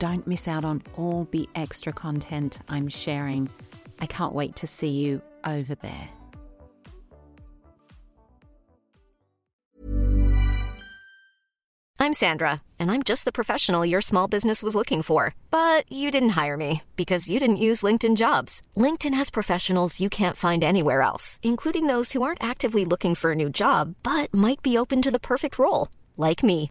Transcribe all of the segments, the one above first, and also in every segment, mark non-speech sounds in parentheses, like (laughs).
Don't miss out on all the extra content I'm sharing. I can't wait to see you over there. I'm Sandra, and I'm just the professional your small business was looking for. But you didn't hire me because you didn't use LinkedIn jobs. LinkedIn has professionals you can't find anywhere else, including those who aren't actively looking for a new job but might be open to the perfect role, like me.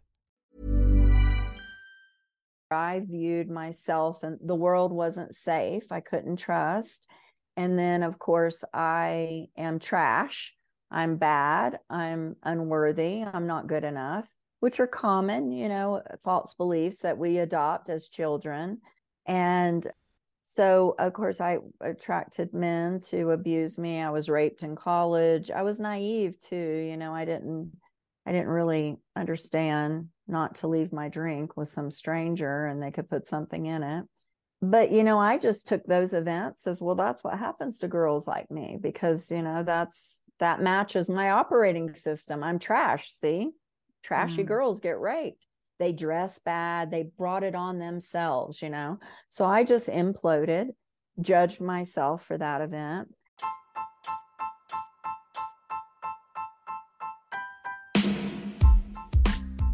I viewed myself and the world wasn't safe. I couldn't trust. And then, of course, I am trash. I'm bad. I'm unworthy. I'm not good enough, which are common, you know, false beliefs that we adopt as children. And so, of course, I attracted men to abuse me. I was raped in college. I was naive too. You know, I didn't, I didn't really understand not to leave my drink with some stranger and they could put something in it. But, you know, I just took those events as well, that's what happens to girls like me because, you know, that's that matches my operating system. I'm trash. See, trashy Mm. girls get raped. They dress bad. They brought it on themselves, you know. So I just imploded, judged myself for that event.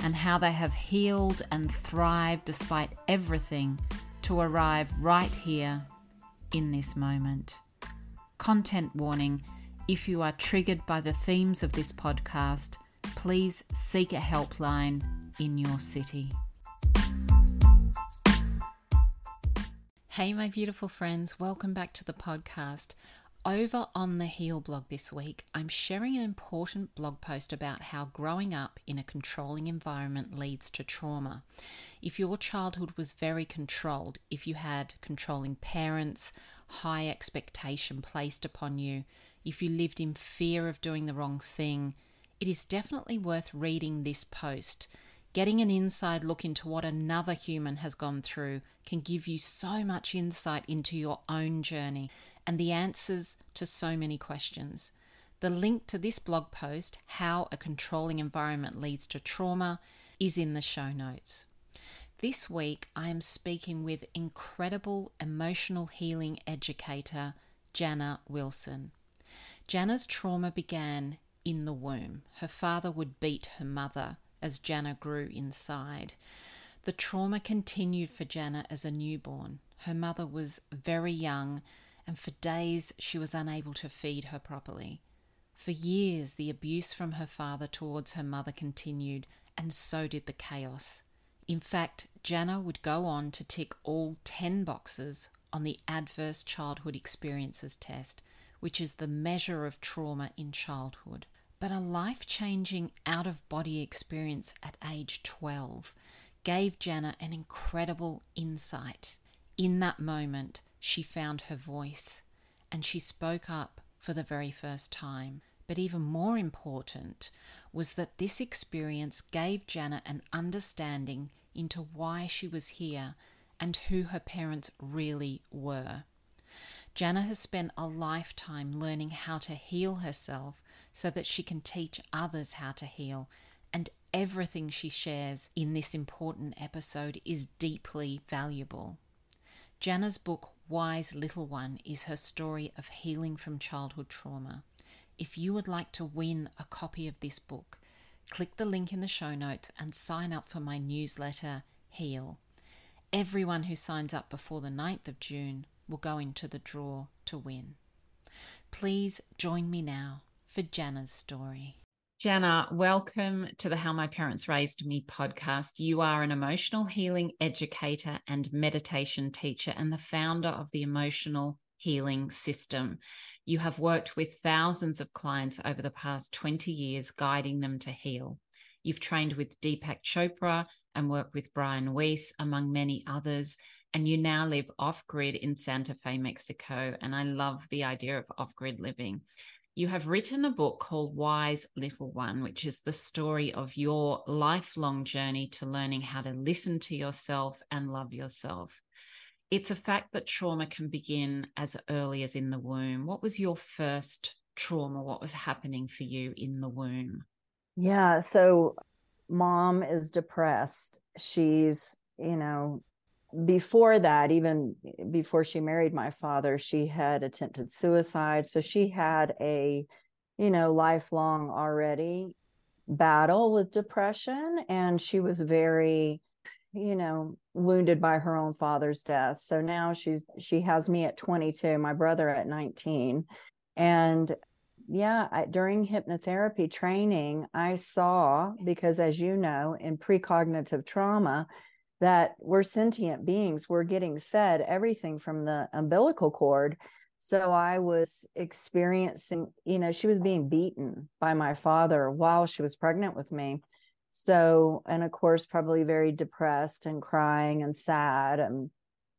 and how they have healed and thrived despite everything to arrive right here in this moment. Content warning if you are triggered by the themes of this podcast, please seek a helpline in your city. Hey, my beautiful friends, welcome back to the podcast. Over on the Heal blog this week, I'm sharing an important blog post about how growing up in a controlling environment leads to trauma. If your childhood was very controlled, if you had controlling parents, high expectation placed upon you, if you lived in fear of doing the wrong thing, it is definitely worth reading this post. Getting an inside look into what another human has gone through can give you so much insight into your own journey and the answers to so many questions. The link to this blog post, How a Controlling Environment Leads to Trauma, is in the show notes. This week, I am speaking with incredible emotional healing educator Jana Wilson. Jana's trauma began in the womb. Her father would beat her mother as Jana grew inside. The trauma continued for Jana as a newborn. Her mother was very young, and for days she was unable to feed her properly. For years, the abuse from her father towards her mother continued, and so did the chaos. In fact, Jana would go on to tick all 10 boxes on the Adverse Childhood Experiences test, which is the measure of trauma in childhood. But a life changing out of body experience at age 12 gave Jana an incredible insight. In that moment, she found her voice and she spoke up for the very first time. But even more important was that this experience gave Jana an understanding into why she was here and who her parents really were. Jana has spent a lifetime learning how to heal herself so that she can teach others how to heal, and everything she shares in this important episode is deeply valuable. Jana's book, Wise Little One, is her story of healing from childhood trauma. If you would like to win a copy of this book, click the link in the show notes and sign up for my newsletter, Heal. Everyone who signs up before the 9th of June will go into the draw to win. Please join me now for Jana's story. Jana, welcome to the How My Parents Raised Me podcast. You are an emotional healing educator and meditation teacher and the founder of the Emotional Healing System. You have worked with thousands of clients over the past 20 years, guiding them to heal. You've trained with Deepak Chopra and worked with Brian Weiss, among many others. And you now live off grid in Santa Fe, Mexico. And I love the idea of off grid living. You have written a book called Wise Little One, which is the story of your lifelong journey to learning how to listen to yourself and love yourself it's a fact that trauma can begin as early as in the womb. What was your first trauma? What was happening for you in the womb? Yeah. So, mom is depressed. She's, you know, before that, even before she married my father, she had attempted suicide. So, she had a, you know, lifelong already battle with depression. And she was very, you know wounded by her own father's death so now she's she has me at 22 my brother at 19 and yeah I, during hypnotherapy training i saw because as you know in precognitive trauma that we're sentient beings we're getting fed everything from the umbilical cord so i was experiencing you know she was being beaten by my father while she was pregnant with me so, and of course, probably very depressed and crying and sad. And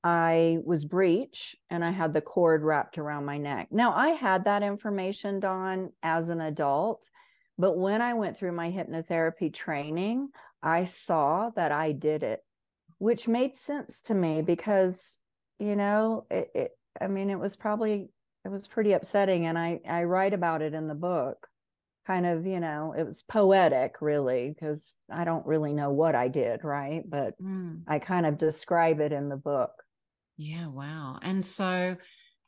I was breech and I had the cord wrapped around my neck. Now, I had that information, Dawn, as an adult. But when I went through my hypnotherapy training, I saw that I did it, which made sense to me because, you know, it, it I mean, it was probably, it was pretty upsetting. And I, I write about it in the book kind of, you know, it was poetic really, because I don't really know what I did, right? But mm. I kind of describe it in the book. Yeah, wow. And so,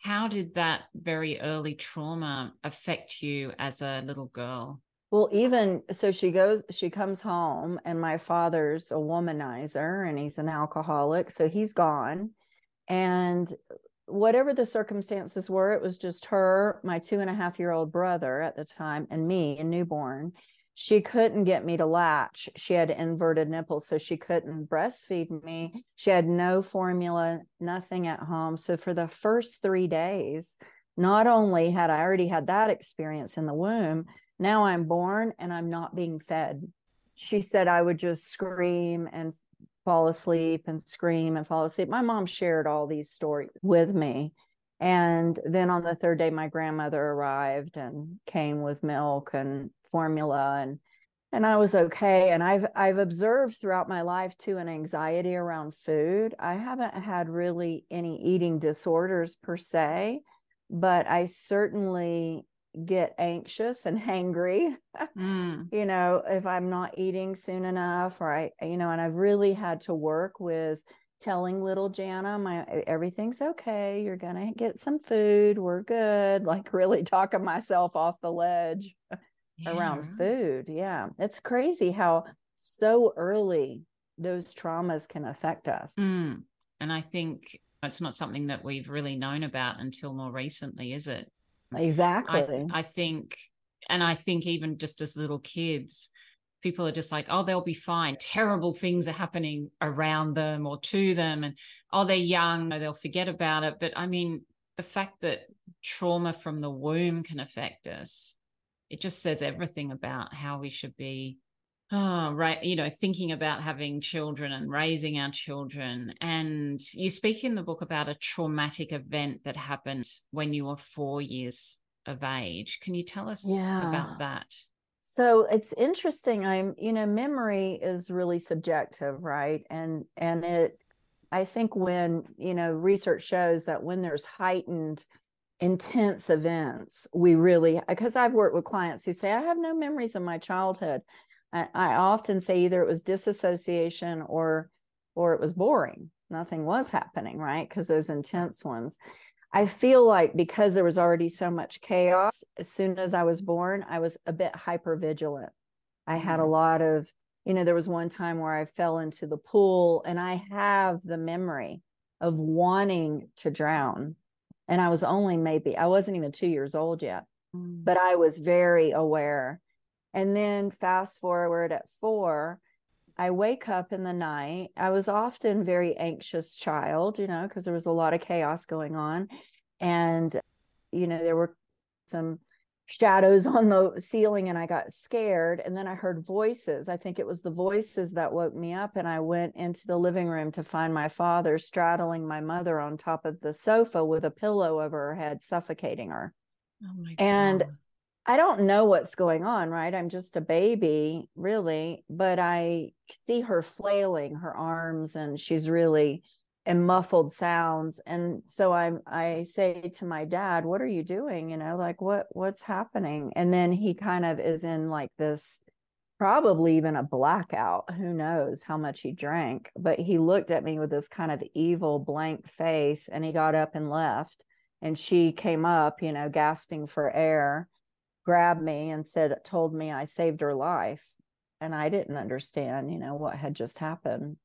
how did that very early trauma affect you as a little girl? Well, even so, she goes, she comes home, and my father's a womanizer and he's an alcoholic. So he's gone. And whatever the circumstances were, it was just her, my two and a half year old brother at the time, and me, a newborn. She couldn't get me to latch. She had inverted nipples, so she couldn't breastfeed me. She had no formula, nothing at home. So for the first three days, not only had I already had that experience in the womb, now I'm born and I'm not being fed. She said I would just scream and fall asleep and scream and fall asleep. My mom shared all these stories with me. And then on the third day, my grandmother arrived and came with milk and formula and and I was okay. And I've I've observed throughout my life too an anxiety around food. I haven't had really any eating disorders per se, but I certainly get anxious and (laughs) hangry mm. you know if i'm not eating soon enough or i you know and i've really had to work with telling little jana my everything's okay you're gonna get some food we're good (laughs) like really talking myself off the ledge yeah. around food yeah it's crazy how so early those traumas can affect us mm. and i think it's not something that we've really known about until more recently is it Exactly. I, I think, and I think even just as little kids, people are just like, oh, they'll be fine. Terrible things are happening around them or to them. And oh, they're young, they'll forget about it. But I mean, the fact that trauma from the womb can affect us, it just says everything about how we should be oh right you know thinking about having children and raising our children and you speak in the book about a traumatic event that happened when you were four years of age. Can you tell us yeah. about that? So it's interesting i'm you know memory is really subjective right? And and it i think when you know research shows that when there's heightened intense events we really because i've worked with clients who say i have no memories of my childhood I, I often say either it was disassociation or or it was boring. Nothing was happening, right? Because those intense ones. I feel like because there was already so much chaos, as soon as I was born, I was a bit hyper vigilant. I had a mm-hmm. lot of, you know, there was one time where I fell into the pool and I have the memory of wanting to drown. And I was only maybe, I wasn't even two years old yet, mm. but I was very aware and then fast forward at four, I wake up in the night. I was often very anxious child, you know, because there was a lot of chaos going on. And, you know, there were some shadows (laughs) on the ceiling and I got scared. And then I heard voices. I think it was the voices that woke me up. And I went into the living room to find my father straddling my mother on top of the sofa with a pillow over her head, suffocating her. Oh my God. And I don't know what's going on, right? I'm just a baby, really, but I see her flailing her arms and she's really in muffled sounds. And so I'm I say to my dad, "What are you doing? You know, like what what's happening?" And then he kind of is in like this probably even a blackout. Who knows how much he drank, but he looked at me with this kind of evil blank face and he got up and left. And she came up, you know, gasping for air grabbed me and said told me I saved her life and I didn't understand, you know, what had just happened.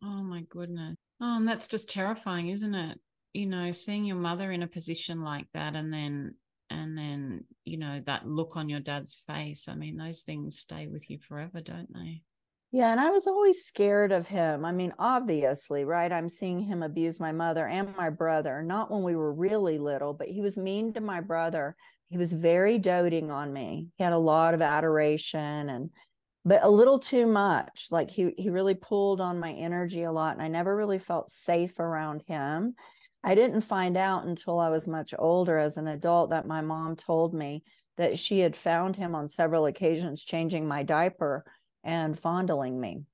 Oh my goodness. Oh, and that's just terrifying, isn't it? You know, seeing your mother in a position like that and then and then, you know, that look on your dad's face. I mean, those things stay with you forever, don't they? Yeah, and I was always scared of him. I mean, obviously, right? I'm seeing him abuse my mother and my brother, not when we were really little, but he was mean to my brother he was very doting on me. He had a lot of adoration and but a little too much. Like he he really pulled on my energy a lot and I never really felt safe around him. I didn't find out until I was much older as an adult that my mom told me that she had found him on several occasions changing my diaper and fondling me.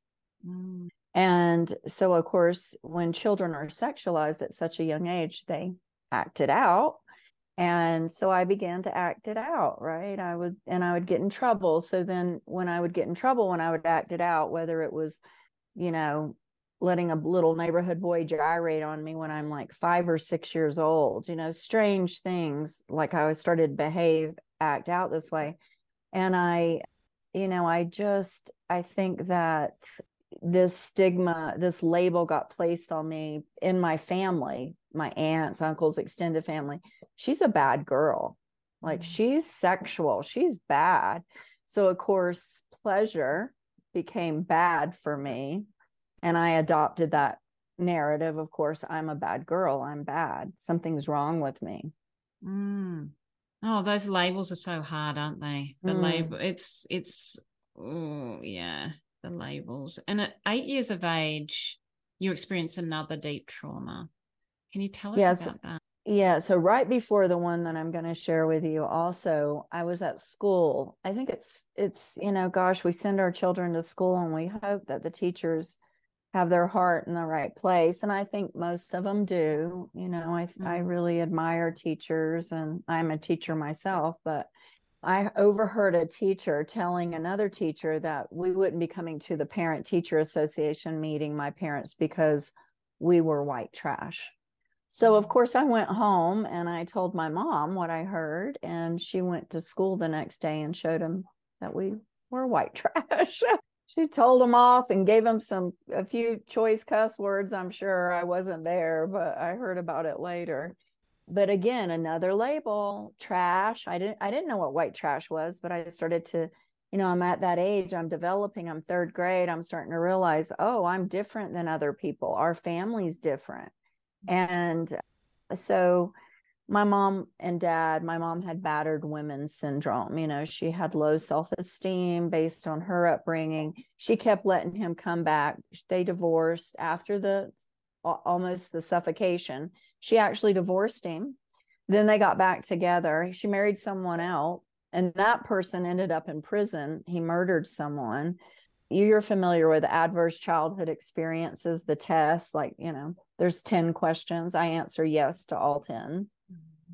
Mm. And so, of course, when children are sexualized at such a young age, they act it out and so i began to act it out right? I would and i would get in trouble. So then when i would get in trouble when i would act it out whether it was you know letting a little neighborhood boy gyrate on me when i'm like five or six years old you know strange things like i started behave act out this way. And i you know i just i think that this stigma this label got placed on me in my family my aunts uncles extended family she's a bad girl. Like mm. she's sexual. She's bad. So of course pleasure became bad for me and i adopted that narrative of course i'm a bad girl i'm bad. Something's wrong with me. Mm. oh those labels are so hard aren't they? The mm. label it's it's oh yeah the labels. And at eight years of age you experience another deep trauma. Can you tell us yes. about that yeah. So right before the one that I'm going to share with you, also, I was at school. I think it's, it's, you know, gosh, we send our children to school and we hope that the teachers have their heart in the right place. And I think most of them do. You know, I, mm-hmm. I really admire teachers and I'm a teacher myself, but I overheard a teacher telling another teacher that we wouldn't be coming to the parent teacher association meeting, my parents, because we were white trash. So, of course, I went home and I told my mom what I heard, and she went to school the next day and showed him that we were white (laughs) trash. she told him off and gave him some a few choice cuss words. I'm sure I wasn't there, but I heard about it later but again another label trash i didn't i didn't know what white trash was but i started to you know i'm at that age i'm developing i'm third grade i'm starting to realize oh i'm different than other people our family's different and so my mom and dad my mom had battered women syndrome you know she had low self-esteem based on her upbringing she kept letting him come back they divorced after the almost the suffocation she actually divorced him. Then they got back together. She married someone else, and that person ended up in prison. He murdered someone. You're familiar with adverse childhood experiences, the test, like, you know, there's 10 questions. I answer yes to all 10.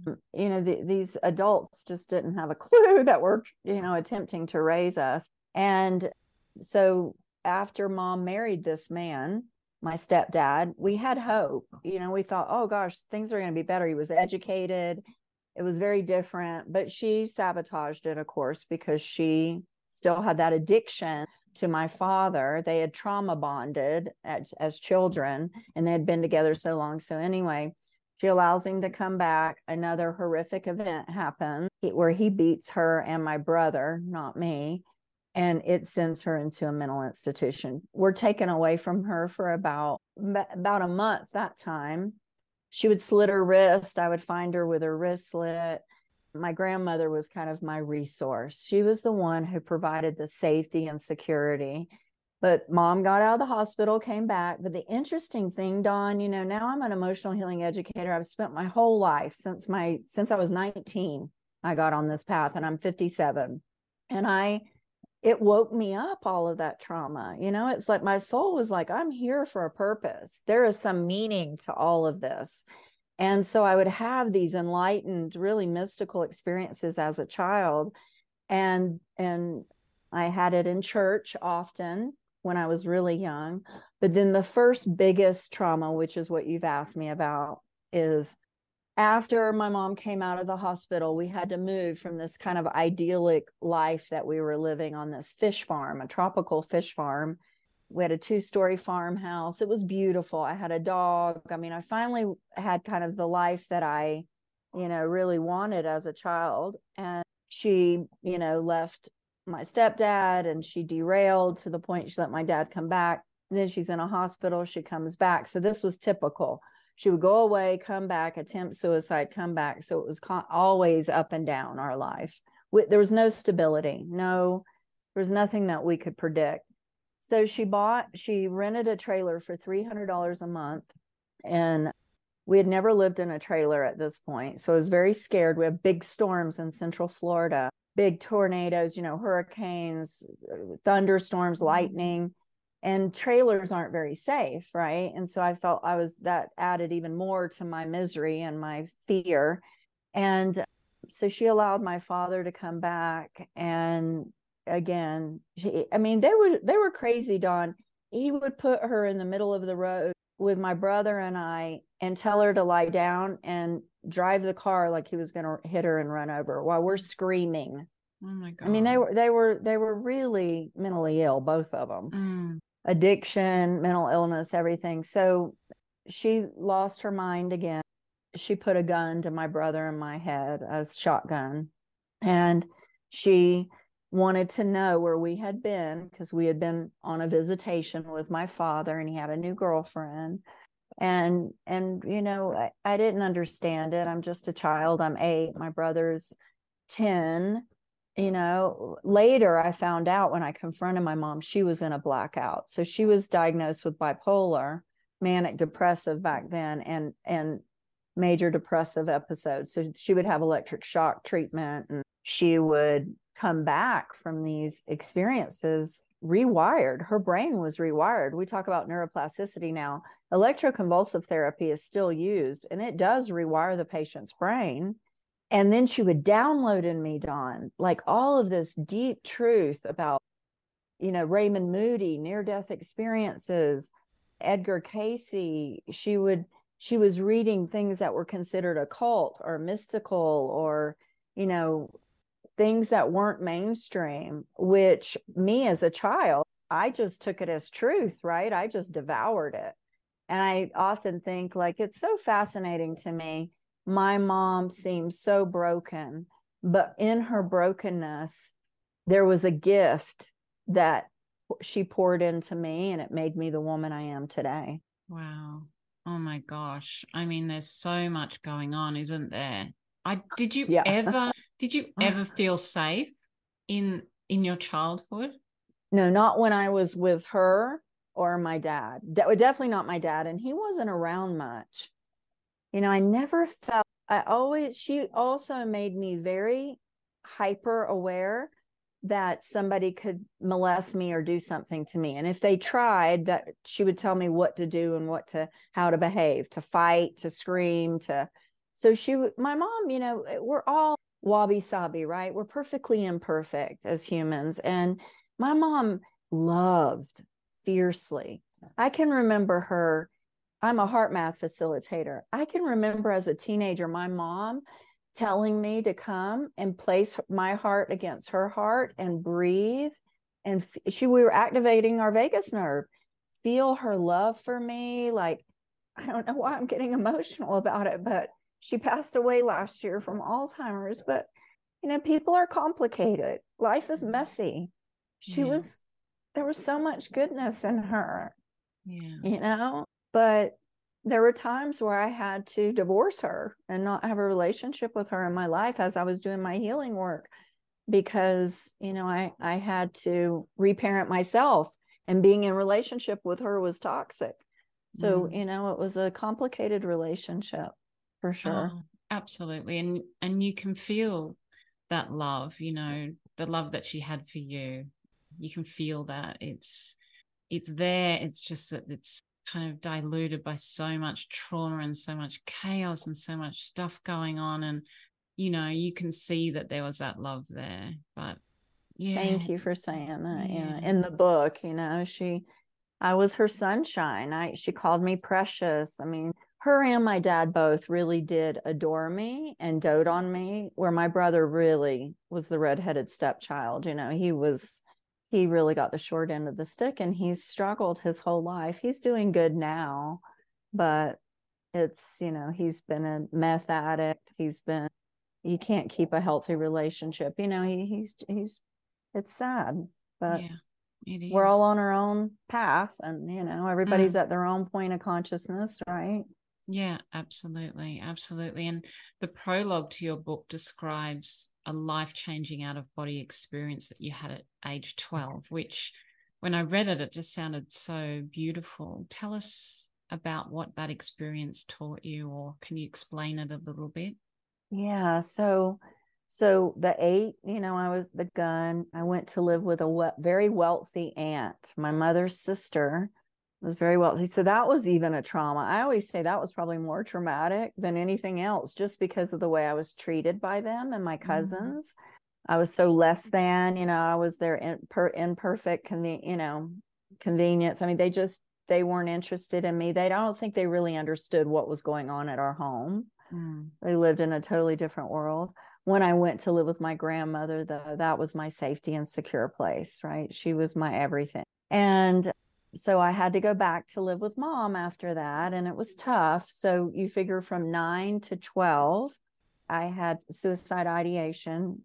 Mm-hmm. You know, the, these adults just didn't have a (laughs) clue that we're, you know, attempting to raise us. And so after mom married this man, my stepdad, we had hope. You know, we thought, oh gosh, things are going to be better. He was educated. It was very different, but she sabotaged it, of course, because she still had that addiction to my father. They had trauma bonded as, as children and they had been together so long. So, anyway, she allows him to come back. Another horrific event happens where he beats her and my brother, not me and it sends her into a mental institution. We're taken away from her for about about a month that time. She would slit her wrist. I would find her with her wrist slit. My grandmother was kind of my resource. She was the one who provided the safety and security. But mom got out of the hospital, came back. But the interesting thing, Dawn, you know, now I'm an emotional healing educator. I've spent my whole life since my since I was 19, I got on this path and I'm 57. And I it woke me up all of that trauma you know it's like my soul was like i'm here for a purpose there is some meaning to all of this and so i would have these enlightened really mystical experiences as a child and and i had it in church often when i was really young but then the first biggest trauma which is what you've asked me about is after my mom came out of the hospital, we had to move from this kind of idyllic life that we were living on this fish farm, a tropical fish farm. We had a two story farmhouse. It was beautiful. I had a dog. I mean, I finally had kind of the life that I, you know, really wanted as a child. And she, you know, left my stepdad and she derailed to the point she let my dad come back. And then she's in a hospital. She comes back. So this was typical she would go away, come back, attempt suicide, come back. So it was always up and down our life. We, there was no stability, no, there was nothing that we could predict. So she bought, she rented a trailer for $300 a month. And we had never lived in a trailer at this point. So I was very scared. We have big storms in central Florida, big tornadoes, you know, hurricanes, thunderstorms, mm-hmm. lightning and trailers aren't very safe right and so i felt i was that added even more to my misery and my fear and so she allowed my father to come back and again she, i mean they were they were crazy dawn he would put her in the middle of the road with my brother and i and tell her to lie down and drive the car like he was going to hit her and run over while we're screaming Oh my god. I mean, they were they were they were really mentally ill, both of them. Mm addiction, mental illness, everything. So she lost her mind again. She put a gun to my brother in my head, a shotgun. And she wanted to know where we had been because we had been on a visitation with my father and he had a new girlfriend. And and you know I, I didn't understand it. I'm just a child. I'm eight. My brother's 10 you know later i found out when i confronted my mom she was in a blackout. So she was diagnosed with bipolar manic depressive back then and and major depressive episodes. So she would have electric shock treatment and she would come back from these experiences rewired. Her brain was rewired. We talk about neuroplasticity now. Electroconvulsive therapy is still used and it does rewire the patient's brain. And then she would download in me dawn like all of this deep truth about you know raymond moody near death experiences edgar Cayce. she would she was reading things that were considered occult or mystical or you know things that weren't mainstream which me as a child i just took it as truth right i just devoured it and i often think like it's so fascinating to me my mom seemed so broken, but in her brokenness, there was a gift that she poured into me and it made me the woman I am today. Wow. Oh my gosh. I mean, there's so much going on, isn't there? I did you yeah. ever (laughs) did you uh-huh. ever feel safe in in your childhood? No, not when I was with her or my dad. De- definitely not my dad and he wasn't around much you know, I never felt, I always, she also made me very hyper aware that somebody could molest me or do something to me. And if they tried, that she would tell me what to do and what to, how to behave, to fight, to scream, to, so she, my mom, you know, we're all wabi sabi, right? We're perfectly imperfect as humans. And my mom loved fiercely. I can remember her I'm a HeartMath facilitator. I can remember as a teenager, my mom telling me to come and place my heart against her heart and breathe. And she, we were activating our vagus nerve, feel her love for me. Like, I don't know why I'm getting emotional about it, but she passed away last year from Alzheimer's. But, you know, people are complicated, life is messy. She yeah. was, there was so much goodness in her. Yeah. You know, but there were times where I had to divorce her and not have a relationship with her in my life as I was doing my healing work because, you know, I I had to reparent myself and being in relationship with her was toxic. So, mm. you know, it was a complicated relationship for sure. Oh, absolutely. And and you can feel that love, you know, the love that she had for you. You can feel that it's it's there. It's just that it's kind of diluted by so much trauma and so much chaos and so much stuff going on and you know you can see that there was that love there but yeah thank you for saying that yeah, yeah. in the book you know she i was her sunshine i she called me precious i mean her and my dad both really did adore me and dote on me where my brother really was the redheaded stepchild you know he was he really got the short end of the stick and he's struggled his whole life. He's doing good now, but it's, you know, he's been a meth addict. He's been, he can't keep a healthy relationship. You know, he, he's, he's, it's sad, but yeah, we're all on our own path and, you know, everybody's mm. at their own point of consciousness, right? Yeah, absolutely. Absolutely. And the prologue to your book describes a life changing out of body experience that you had at age 12, which when I read it, it just sounded so beautiful. Tell us about what that experience taught you, or can you explain it a little bit? Yeah. So, so the eight, you know, I was the gun. I went to live with a very wealthy aunt, my mother's sister was very wealthy. So that was even a trauma. I always say that was probably more traumatic than anything else, just because of the way I was treated by them and my mm-hmm. cousins. Mm-hmm. I was so less than, you know, I was their in, per, imperfect, conven- you know, convenience. I mean, they just they weren't interested in me. They I don't think they really understood what was going on at our home. Mm. They lived in a totally different world. When I went to live with my grandmother, though, that was my safety and secure place, right? She was my everything. And so I had to go back to live with mom after that, and it was tough. So you figure from nine to 12, I had suicide ideation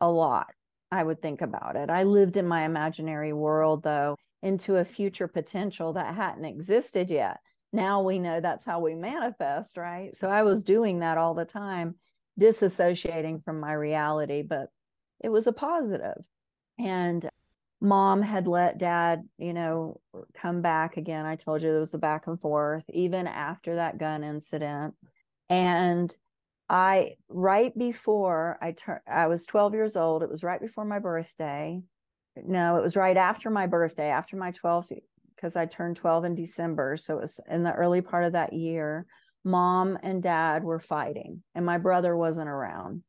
a lot. I would think about it. I lived in my imaginary world, though, into a future potential that hadn't existed yet. Now we know that's how we manifest, right? So I was doing that all the time, disassociating from my reality, but it was a positive. And mom had let dad, you know, come back again. I told you there was the back and forth, even after that gun incident. And I, right before I turned, I was 12 years old. It was right before my birthday. No, it was right after my birthday, after my 12th, because I turned 12 in December. So it was in the early part of that year. mom and dad were fighting and my brother wasn't around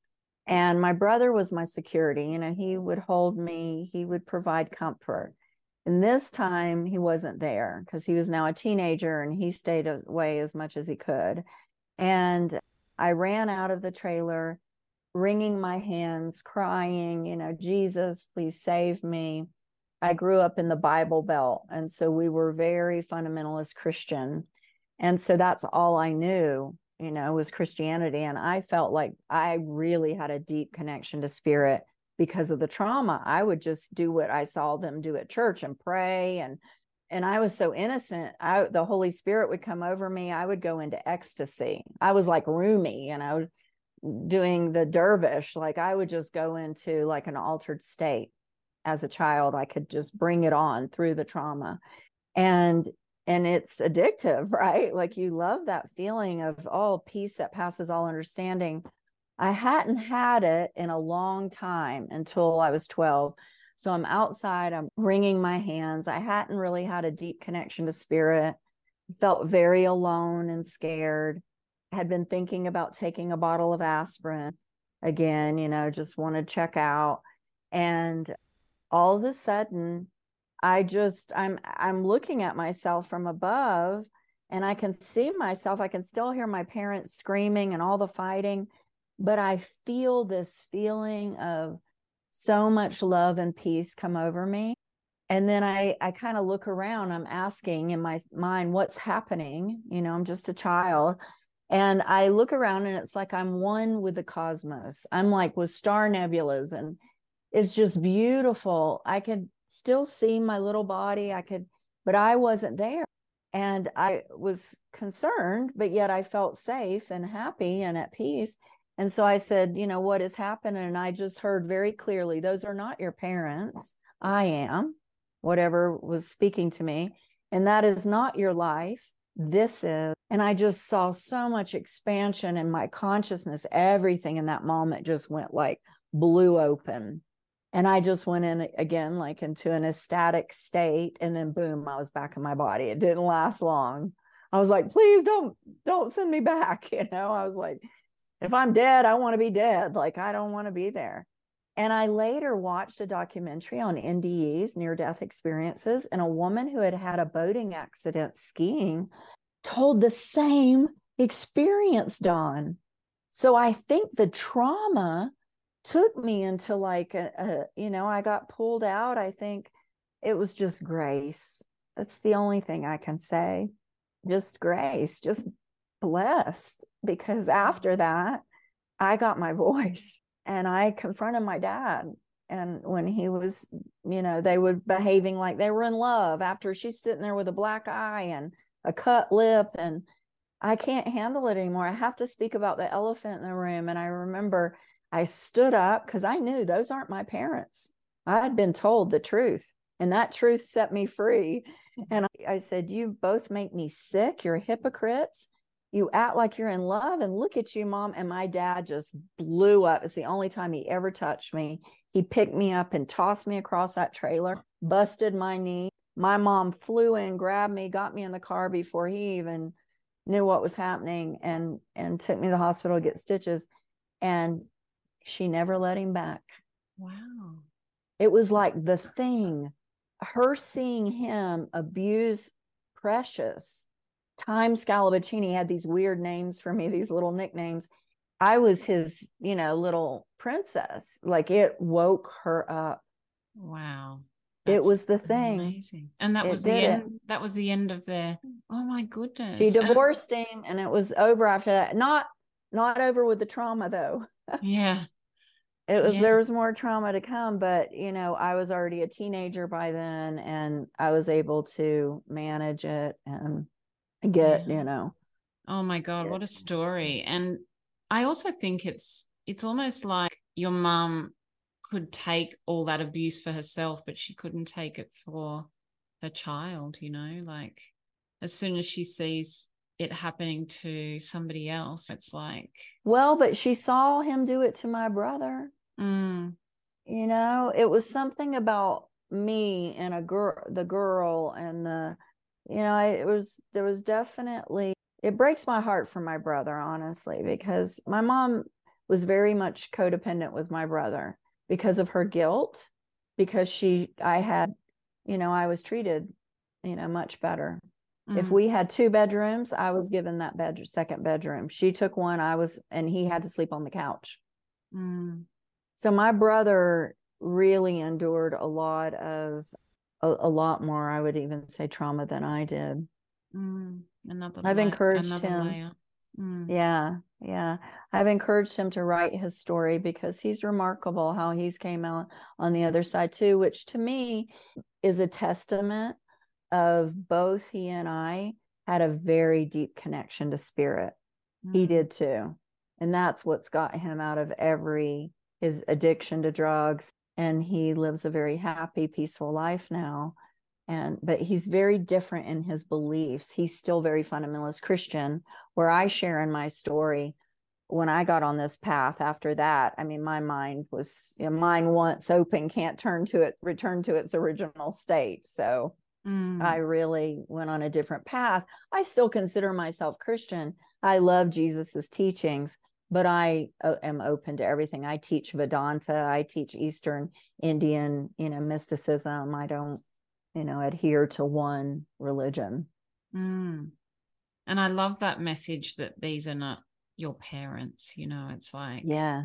and my brother was my security you know he would hold me he would provide comfort. And this time he wasn't there because he was now a teenager and he stayed away as much as he could. And i ran out of the trailer wringing my hands crying you know jesus please save me. I grew up in the bible belt and so we were very fundamentalist christian. And so that's all I knew, you know, was Christianity. And I felt like I really had a deep connection to spirit because of the trauma. I would just do what I saw them do at church and pray and and I was so innocent. I the Holy Spirit would come over me. I would go into ecstasy. I was like Rumi, you know, doing the dervish. Like I would just go into like an altered state as a child. I could just bring it on through the trauma. And and it's addictive, (laughs) right? Like you love that feeling of oh, peace that passes all understanding. I hadn't had it in a long time until I was 12. So I'm outside, I'm wringing my hands. I hadn't really had a deep connection to spirit. Felt very alone and scared. Had been thinking about taking a bottle of aspirin again, you know, just want to check out. And all of a sudden, I just I'm I'm looking at myself from above and I can see myself. I can still hear my parents screaming and all the fighting, but I feel this feeling of so much love and peace come over me. And then I I kind of look around, I'm asking in my mind what's happening, you know, I'm just a child. And I look around and it's like I'm one with the cosmos. I'm like with star nebulas and it's just beautiful. I could still see my little body. I could, but I wasn't there. And I was concerned, but yet I felt safe and happy and at peace. And so I said, you know, what has happened? And I just heard very clearly, those are not your parents. I am, whatever was speaking to me. And that is not your life. This is. And I just saw so much expansion in my consciousness. Everything in that moment just went like blew open and i just went in again like into an ecstatic state and then boom i was back in my body. It didn't last long. I was like please don't don't send me back (laughs) you know? I was like if i'm dead i want to be dead. Like i don't want to be there. And i later watched a documentary on ndes near death experiences and a woman who had had a boating accident skiing told the same experience dawn. So i think the trauma took me into like a, a, you know i got pulled out i think it was just grace. That's the only thing i can say. Just grace just blessed because mm-hmm. after that i got my (laughs) voice and i confronted my dad and when he was you know they were behaving like they were in love after she's sitting there with a black eye and a cut lip and i can't handle it anymore. I have to speak about the elephant in the room and i remember I stood up because I knew those aren't my parents. I had been told the truth, and that truth set me free. And I, I said, You both make me sick. You're hypocrites. You act like you're in love, and look at you, mom. And my dad just blew up. It's the only time he ever touched me. He picked me up and tossed me across that trailer, busted my knee. My mom flew in, grabbed me, got me in the car before he even knew what was happening and and took me to the hospital to get stitches and she never let him back. Wow. It was like the thing, her seeing him abuse Precious. Time Scalabaccini had these weird names for me, these little nicknames. I was his, you know, little princess. Like it woke her up. Wow. That's it was the thing. Amazing. And that it was the end. It. That was the end of the oh my goodness. She divorced and... him and it was over after that. Not not over with the trauma though. (laughs) yeah it was yeah. there was more trauma to come but you know i was already a teenager by then and i was able to manage it and get yeah. you know oh my god what a story and i also think it's it's almost like your mom could take all that abuse for herself but she couldn't take it for her child you know like as soon as she sees it happening to somebody else it's like well but she saw him do it to my brother Mm. You know, it was something about me and a girl, the girl, and the, you know, it was, there was definitely it breaks my heart for my brother, honestly, because my mom was very much codependent with my brother because of her guilt, because she, I had, you know, I was treated, you know, much better. Mm. If we had two bedrooms, I was given that bed, second bedroom. She took one, I was, and he had to sleep on the couch. Mm. So my brother really endured a lot of, a, a, lot more, I would even say, trauma than I did. Mm another i've encouraged him mm. yeah yeah i've encouraged him to write his story because he's remarkable how he's came out on the other side too which to me is a testament of both he and i had a very deep connection to spirit mm. he did too and that's what's got him out of every his addiction to drugs and he lives a very happy peaceful life now and but he's very different in his beliefs. He's still very fundamentalist christian where i share in my story when i got on this path after that i mean my mind was you know, mind once open can't turn to it return to its original state. So mm. i really went on a different path. I still consider myself christian. I love jesus's teachings but i uh, am open to everything. I teach vedanta i teach eastern indian you know mysticism. I don't you know adhere to one religion. Mm. and i love that message that these are not your parents you know it's like yeah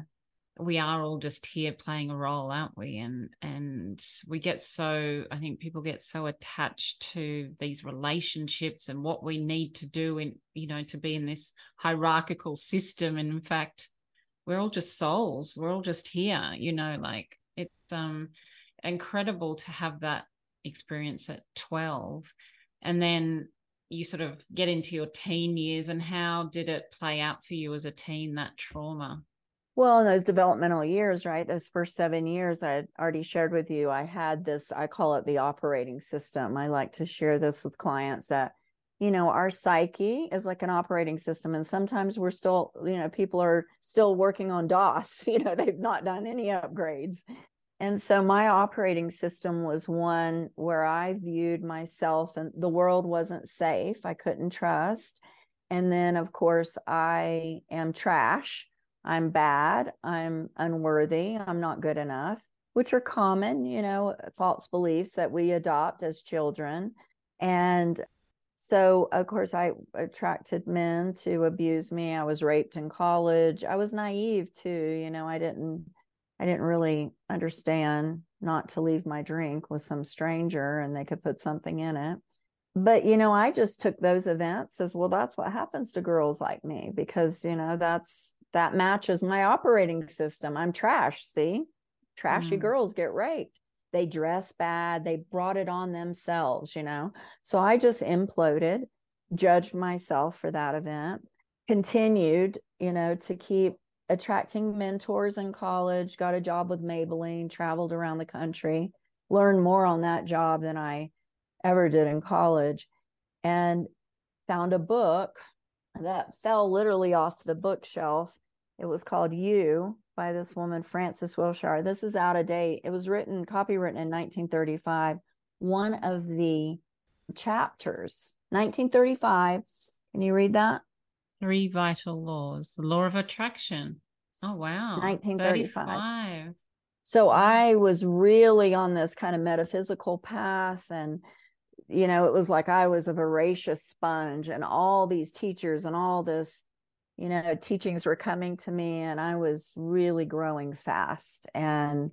we are all just here playing a role aren't we? And and we get so i think people get so attached to these relationships and what we need to do in you know to be in this hierarchical system. And in fact we're all just souls. We're all just here you know like it's um incredible to have that experience at 12 and then you sort of get into your teen years and how did it play out for you as a teen that trauma well in those developmental years right those first seven years i already shared with you i had this i call it the operating system i like to share this with clients that you know our psyche is like an operating system and sometimes we're still you know people are still working on dos (laughs) you know they've not done any upgrades and so my operating system was one where I viewed myself and the world wasn't safe. I couldn't trust. And then, of course, I am trash. I'm bad. I'm unworthy. I'm not good enough, which are common, you know, uh, false beliefs that we adopt as children. And so, of course, I attracted men to abuse me. I was raped in college. I was naive too. You know, I didn't I didn't really understand not to leave my drink with some stranger and they could put something in it. But, you know, I just took those events as well, that's what happens to girls like me because, you know, that's that matches my operating system. I'm trash. See, trashy mm. girls get raped. They dress bad. They brought it on themselves, you know. So I just imploded, judged myself for that event, continued, you know, to keep attracting mentors in college, got a job with Maybelline, traveled around the country, learned more on that job than I ever did in college, and found a book that fell literally off the bookshelf. It was called You by this woman, Frances Wilshire. This is out of date. It was written, copywritten in 1935. One of the chapters, 1935. Can you read that? Three vital laws. The law of attraction. Oh, wow. 1935. So I was really on this kind of metaphysical path. And, you know, it was like I was a voracious sponge, and all these teachers and all this, you know, teachings were coming to me. And I was really growing fast and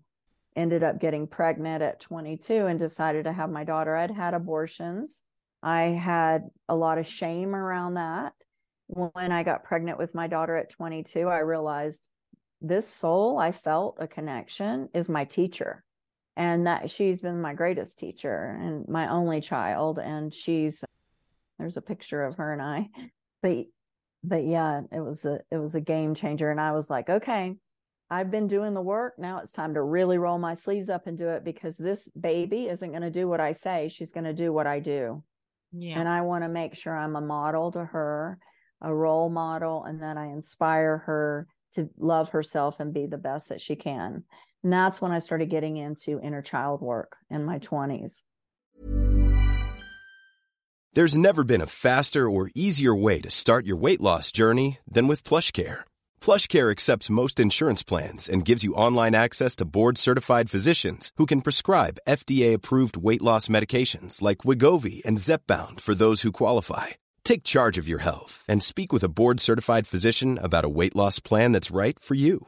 ended up getting pregnant at 22 and decided to have my daughter. I'd had abortions. I had a lot of shame around that when I got pregnant with my daughter at 22, I realized this soul I felt a connection is my teacher. And that she's been my greatest teacher and my only child. And she's there's a picture of her and I. But but yeah, it was a it was a game changer. And I was like, okay, I've been doing the work. Now it's time to really roll my sleeves up and do it because this baby isn't going to do what I say. She's going to do what I do. Yeah. And I want to make sure I'm a model to her a role model and that I inspire her to love herself and be the best that she can. And that's when I started getting into inner child work in my 20s. There's never been a faster or easier way to start your weight loss journey than with PlushCare. PlushCare accepts most insurance plans and gives you online access to board-certified physicians who can prescribe FDA-approved weight loss medications like Wegovy and Zepbound for those who qualify. Take charge of your health and speak with a board-certified physician about a weight loss plan that's right for you.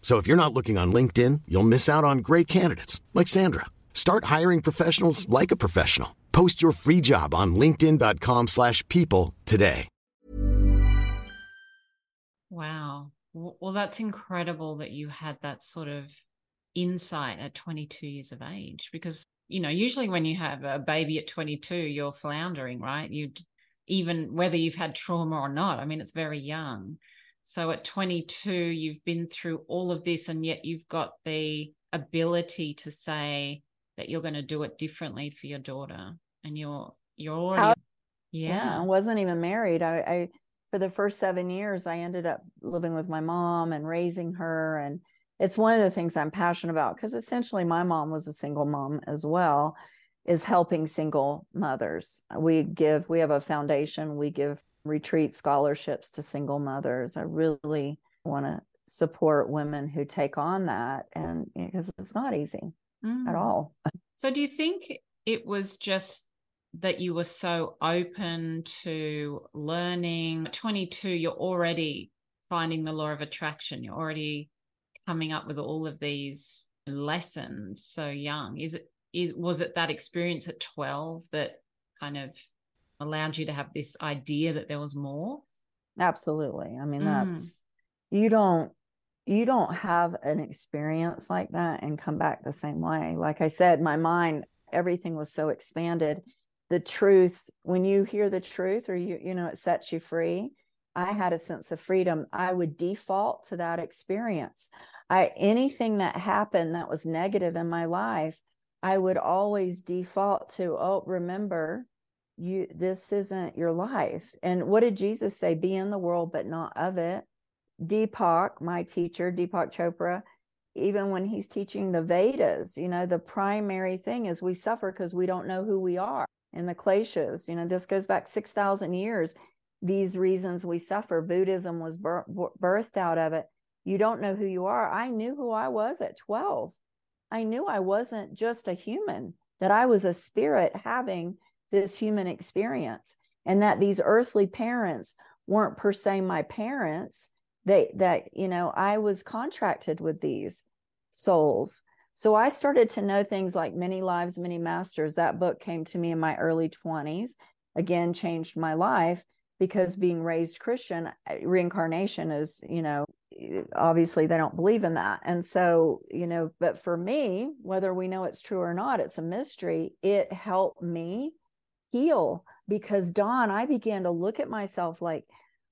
So if you're not looking on LinkedIn, you'll miss out on great candidates like Sandra. Start hiring professionals like a professional. Post your free job on linkedin.com/people today. Wow. Well, that's incredible that you had that sort of insight at 22 years of age because, you know, usually when you have a baby at 22, you're floundering, right? You even whether you've had trauma or not. I mean, it's very young. So at 22, you've been through all of this and yet you've got the ability to say that you're going to do it differently for your daughter and you're you're already How- yeah. I wasn't even married. I, I for the first seven years, I ended up living with my mom and raising her. And it's one of the things I'm passionate about because essentially my mom was a single mom as well, is helping single mothers. We give, we have a foundation, we give retreat scholarships to single mothers. I really want to support women who take on that and because it's not easy at Mm. all. So do you think it was just that you were so open to learning? 22, you're already finding the law of attraction. You're already coming up with all of these lessons so young. Is it is was it that experience at 12 that kind of allowed you to have this idea that there was more? Absolutely. I mean, Mm. that's you don't you don't have an experience like that and come back the same way. Like I said, my mind, everything was so expanded. The truth, when you hear the truth or you, you know, it sets you free. I had a sense of freedom. I would default to that experience. I anything that happened that was negative in my life, I would always default to, oh, remember, you this isn't your life. And what did Jesus say? Be in the world, but not of it. Deepak, my teacher, Deepak Chopra, even when he's teaching the Vedas, you know, the primary thing is we suffer because we don't know who we are. In the Kleshas, you know, this goes back 6,000 years. These reasons we suffer, Buddhism was bir- birthed out of it. You don't know who you are. I knew who I was at 12. I knew I wasn't just a human, that I was a spirit having this human experience, and that these earthly parents weren't per se my parents they that you know i was contracted with these souls. So i started to know things like many lives many masters. That book came to me in my early 20s again changed my life because being raised christian uh, reincarnation is you know obviously they don't believe in that. And so you know but for me whether we know it's true or not it's a mystery. It helped me heal because dawn i began to look at myself like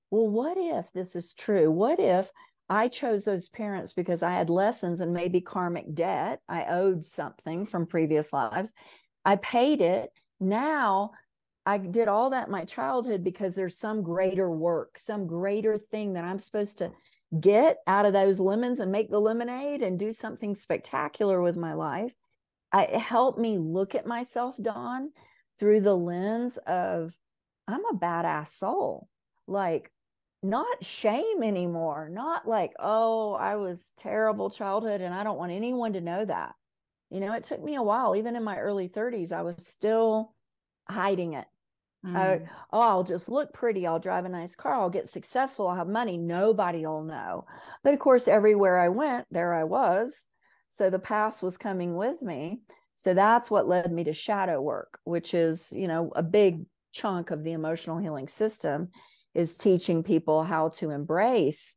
well, what if this is true? What if I chose those parents because I had lessons and maybe karmic debt? I owed something from previous lives. I paid it. Now I did all that in my childhood because there's some greater work, some greater thing that I'm supposed to get out of those lemons and make the lemonade and do something spectacular with my life. I, it helped me look at myself, Dawn, through the lens of I'm a badass soul. Like, not shame anymore not like oh i was terrible childhood and i don't want anyone to know that. You know it took me a while even in my early 30s i was still hiding it. Mm. I, oh i'll just look pretty i'll drive a nice car i'll get successful i'll have money. Nobody will know. But of course everywhere i went there i was. So the past was coming with me so that's what led me to shadow work which is you know a big chunk of the emotional healing system is teaching people how to embrace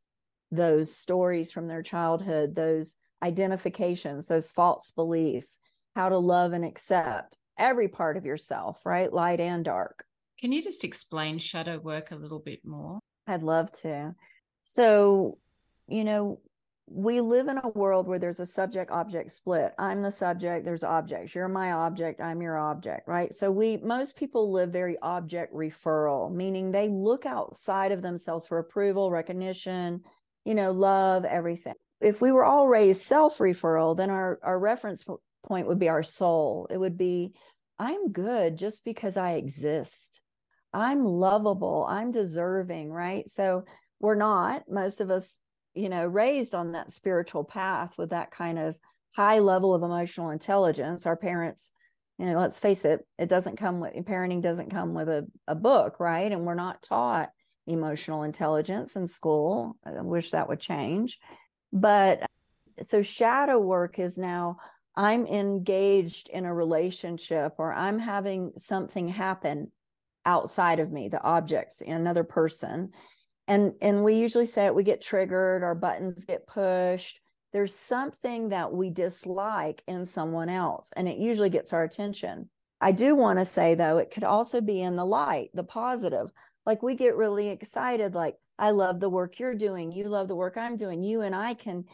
those stories from their childhood, those identifications, those false beliefs, how to love and accept every part of yourself, right? Light and dark, Can you just explain shadow work a little bit more? I'd love to. So, you know, we live in a world where there's a subject object split. I'm the subject, there's objects. You're my object, I'm your object, right? So we most people live very object referral, meaning they look outside of themselves for approval, recognition, you know, love, everything. If we were all raised self-referral, then our our reference point would be our soul. It would be I'm good just because I exist. I'm lovable, I'm deserving, right? So we're not most of us you know raised on that spiritual path with that kind of high level of emotional intelligence. Our parents you know let's face it it doesn't come with parenting doesn't come with a, a book right? And we're not taught emotional intelligence in school. I wish that would change. But so shadow work is now i'm engaged in a relationship or i'm having something happen outside of me the objects another person and and we usually say it we get triggered our buttons get pushed. There's something that we dislike in someone else and it usually gets our attention. I do want to say though it could also be in the light the positive. Like we get really excited like i love the work you're doing. You love the work i'm doing. You and i can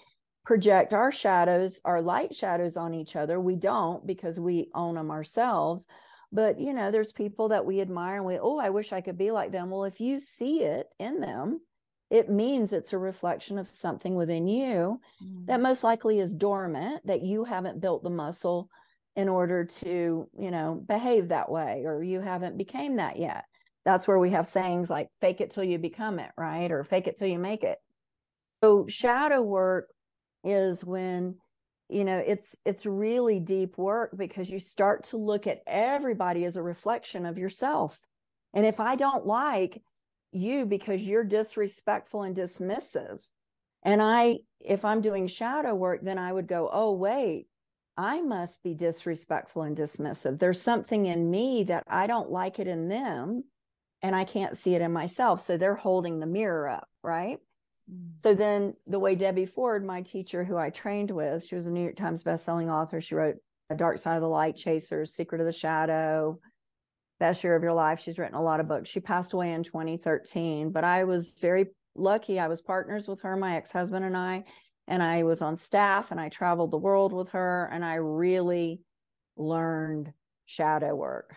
project our shadows our light shadows on each other. We don't because we own them ourselves but you know there's people that we admire and we oh i wish i could be like them. Well if you see it in them it means it's a reflection of something within you mm. that most likely is dormant that you haven't built the muscle in order to you know behave that way or you haven't became that yet. That's where we have sayings like fake it till you become it right? Or fake it till you make it. So shadow work is when you know it's it's really deep work because you start to look at everybody as a reflection of yourself. And if i don't like you because you're disrespectful and dismissive and i if i'm doing shadow work then i would go oh wait i must be disrespectful and dismissive. There's something in me that i don't like it in them and i can't see it in myself. So they're holding the mirror up right. Mm. So then the way Debbie Ford, my teacher who I trained with, she was a New York Times bestselling author. She wrote A Dark Side of the Light Chasers, Secret of the Shadow, Best Year of Your Life. She's written a lot of books. She passed away in 2013, but I was very lucky. I was partners with her, my ex-husband and I, and I was on staff and I traveled the world with her and I really learned shadow work.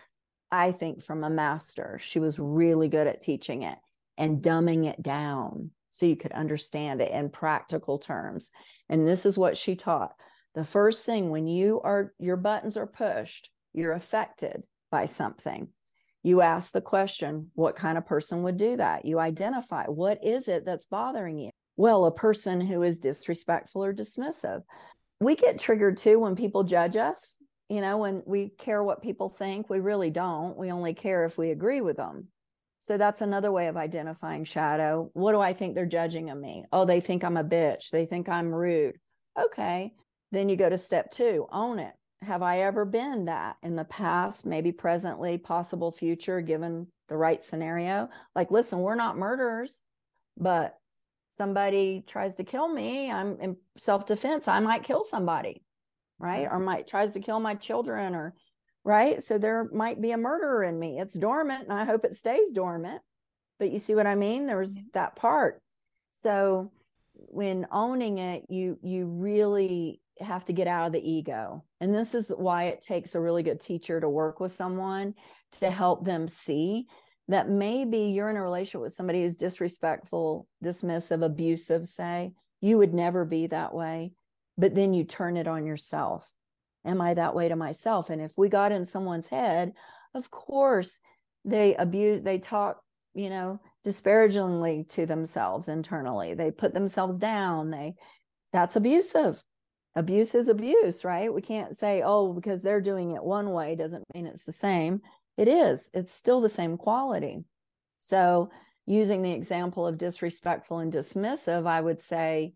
I think from a master. She was really good at teaching it and dumbing it down so you could understand it in practical terms. And this is what she taught. The first thing when you are your buttons are pushed, you're affected by something. You ask the question, what kind of person would do that? You identify what is it that's bothering you? Well, a person who is disrespectful or dismissive. We get triggered too when people judge us. You know, when we care what people think, we really don't. We only care if we agree with them. So that's another way of identifying shadow. What do I think they're judging of me? Oh, they think I'm a bitch. They think I'm rude. Okay. Then you go to step two own it. Have I ever been that in the past, maybe presently, possible future, given the right scenario? Like, listen, we're not murderers, but somebody tries to kill me, I'm in self defense, I might kill somebody, right? Or might tries to kill my children or right? So there might be a murderer in me. It's dormant and I hope it stays dormant. But you see what I mean? There's that part. So when owning it, you you really have to get out of the ego. And this is why it takes a really good teacher to work with someone to help them see that maybe you're in a relationship with somebody who's disrespectful, dismissive, abusive, say, you would never be that way. But then you turn it on yourself am I that way to myself? And if we got in someone's head, of course they abuse, they talk, you know, disparagingly to themselves internally. They put themselves down. They, that's abusive. Abuse is abuse, right? We can't say, oh, because they're doing it one way doesn't mean it's the same. It is, it's still the same quality. So, using the example of disrespectful and dismissive, I would say,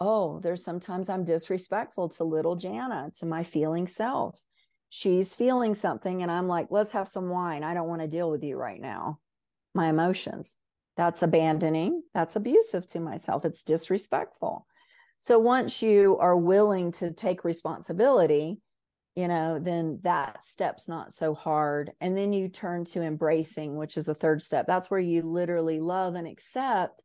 oh, there's sometimes I'm disrespectful to little Jana, to my feeling self. She's feeling something, and I'm like, let's have some wine. I don't want to deal with you right now. My emotions. That's abandoning. That's abusive to myself. It's disrespectful. So once you are willing to take responsibility, you know, then that step's not so hard. And then you turn to embracing, which is a third step. That's where you literally love and accept.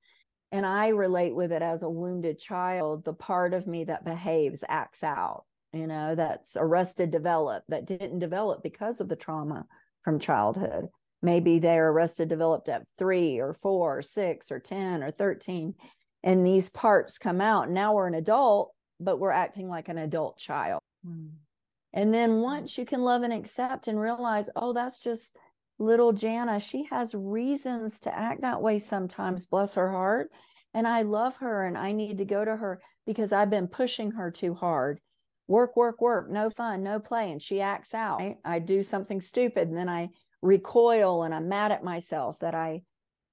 And I relate with it as a wounded child, the part of me that behaves, acts out, you know, that's arrested, developed, that didn't develop because of the trauma from childhood. Maybe they're arrested, developed at three or four or six or 10 or 13. And these parts come out. Now we're an adult, but we're acting like an adult child. Mm. And then once you can love and accept and realize, oh, that's just little Jana. She has reasons to act that way sometimes, bless her heart. And I love her and I need to go to her because I've been pushing her too hard. Work, work, work, no fun, no play. And she acts out. I, I do something stupid and then I recoil and I'm mad at myself that I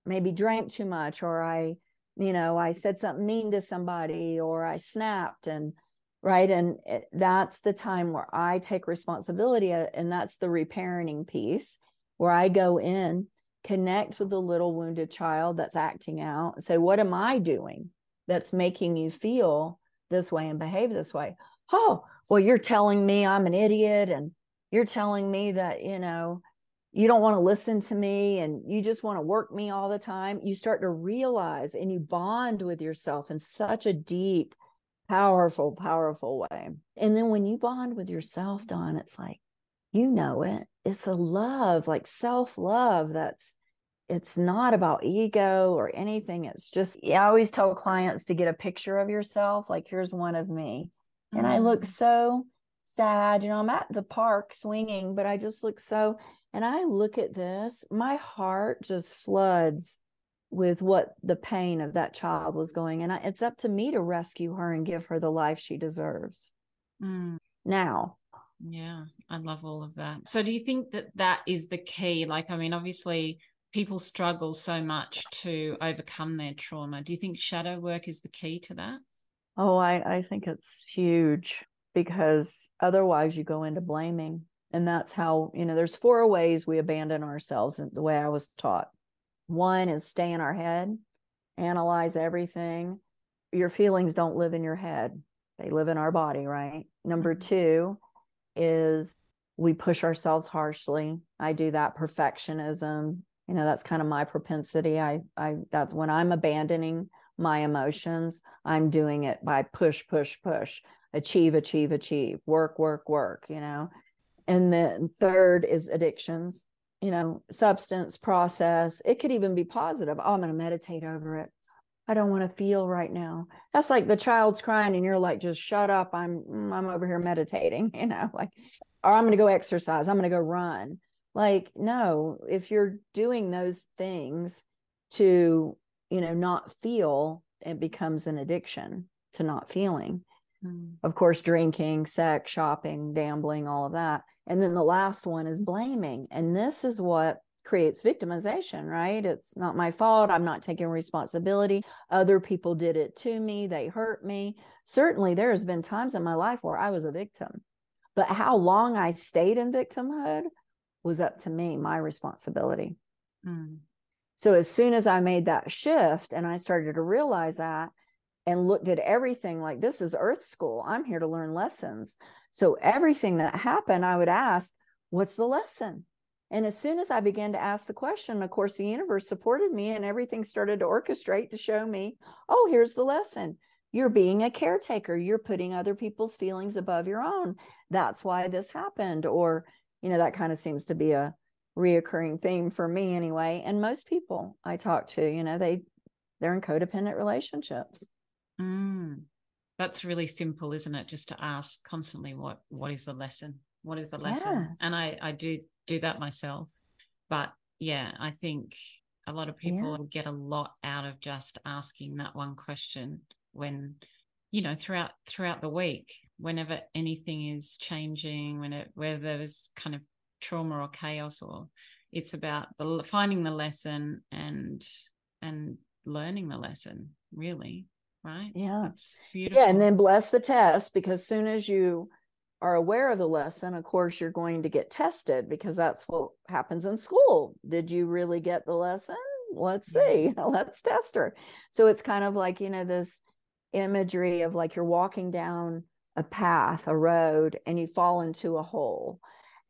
maybe drank too much or I, you know, I said something mean to somebody or I snapped and right and it, that's the time where i take responsibility uh, and that's the reparenting piece where i go in connect with the little wounded child that's acting out and say what am i doing that's making you feel this way and behave this way oh well you're telling me i'm an idiot and you're telling me that you know you don't want to listen to me and you just want to work me all the time you start to realize and you bond with yourself in such a deep powerful, powerful way. And then when you bond with yourself, Dawn, it's like, you know it. It's a love, like self love that's it's not about ego or anything. It's just, I always tell clients to get a picture of yourself. Like, here's one of me. Mm-hmm. And I look mm. so sad. You know, I'm at the park swinging, but I just look so, and I look at this, my heart just floods with what the pain of that child was going and I, it's up to me to rescue her and give her the life she deserves mm. now yeah i love all of that so do you think that that is the key like i mean obviously people struggle so much to overcome their trauma do you think shadow work is the key to that oh i i think it's huge because otherwise you go into blaming and that's how you know there's four ways we abandon ourselves in the way i was taught one is stay in our head, analyze everything. Your feelings don't live in your head, they live in our body, right? Number mm-hmm. two is we push ourselves harshly. I do that perfectionism. You know, that's kind of my propensity. I, I, that's when I'm abandoning my emotions, I'm doing it by push, push, push, achieve, achieve, achieve, work, work, work, you know. And then third is addictions you know, substance process. It could even be positive. Oh, I'm going to meditate over it. I don't want to feel right now. That's like the child's crying and you're like, just shut up. I'm mm, I'm over here meditating, (laughs) you know, like, or I'm going to go exercise. I'm going to go run. Like, no, if you're doing those things to, you know, not feel, it becomes an addiction to not feeling. Mm. Of course, drinking, sex, shopping, gambling, all of that. And then the last one is blaming. And this is what creates victimization, right? It's not my fault. I'm not taking responsibility. Other people did it to me. They hurt me. Certainly, there has been times in my life where I was a victim. But how long I stayed in victimhood was up to me, my responsibility. Mm. So as soon as I made that shift and I started to realize that, and looked at everything like this is earth school i'm here to learn lessons so everything that happened i would ask what's the lesson and as soon as i began to ask the question of course the universe supported me and everything started to orchestrate to show me oh here's the lesson you're being a caretaker you're putting other people's feelings above your own that's why this happened or you know that kind of seems to be a reoccurring theme for me anyway and most people i talk to you know they they're in codependent relationships Mm, that's really simple, isn't it? Just to ask constantly, what what is the lesson? What is the lesson? Yes. And I I do do that myself, but yeah, I think a lot of people yeah. get a lot out of just asking that one question when you know throughout throughout the week whenever anything is changing when it where there's kind of trauma or chaos or it's about the finding the lesson and and learning the lesson really right? Yeah. It's beautiful. Yeah. And then bless the test because soon as you are aware of the lesson, of course, you're going to get tested because that's what happens in school. Did you really get the lesson? Let's see. (laughs) Let's test her. So it's kind of like, you know, this imagery of like you're walking down a path, a road, and you fall into a hole.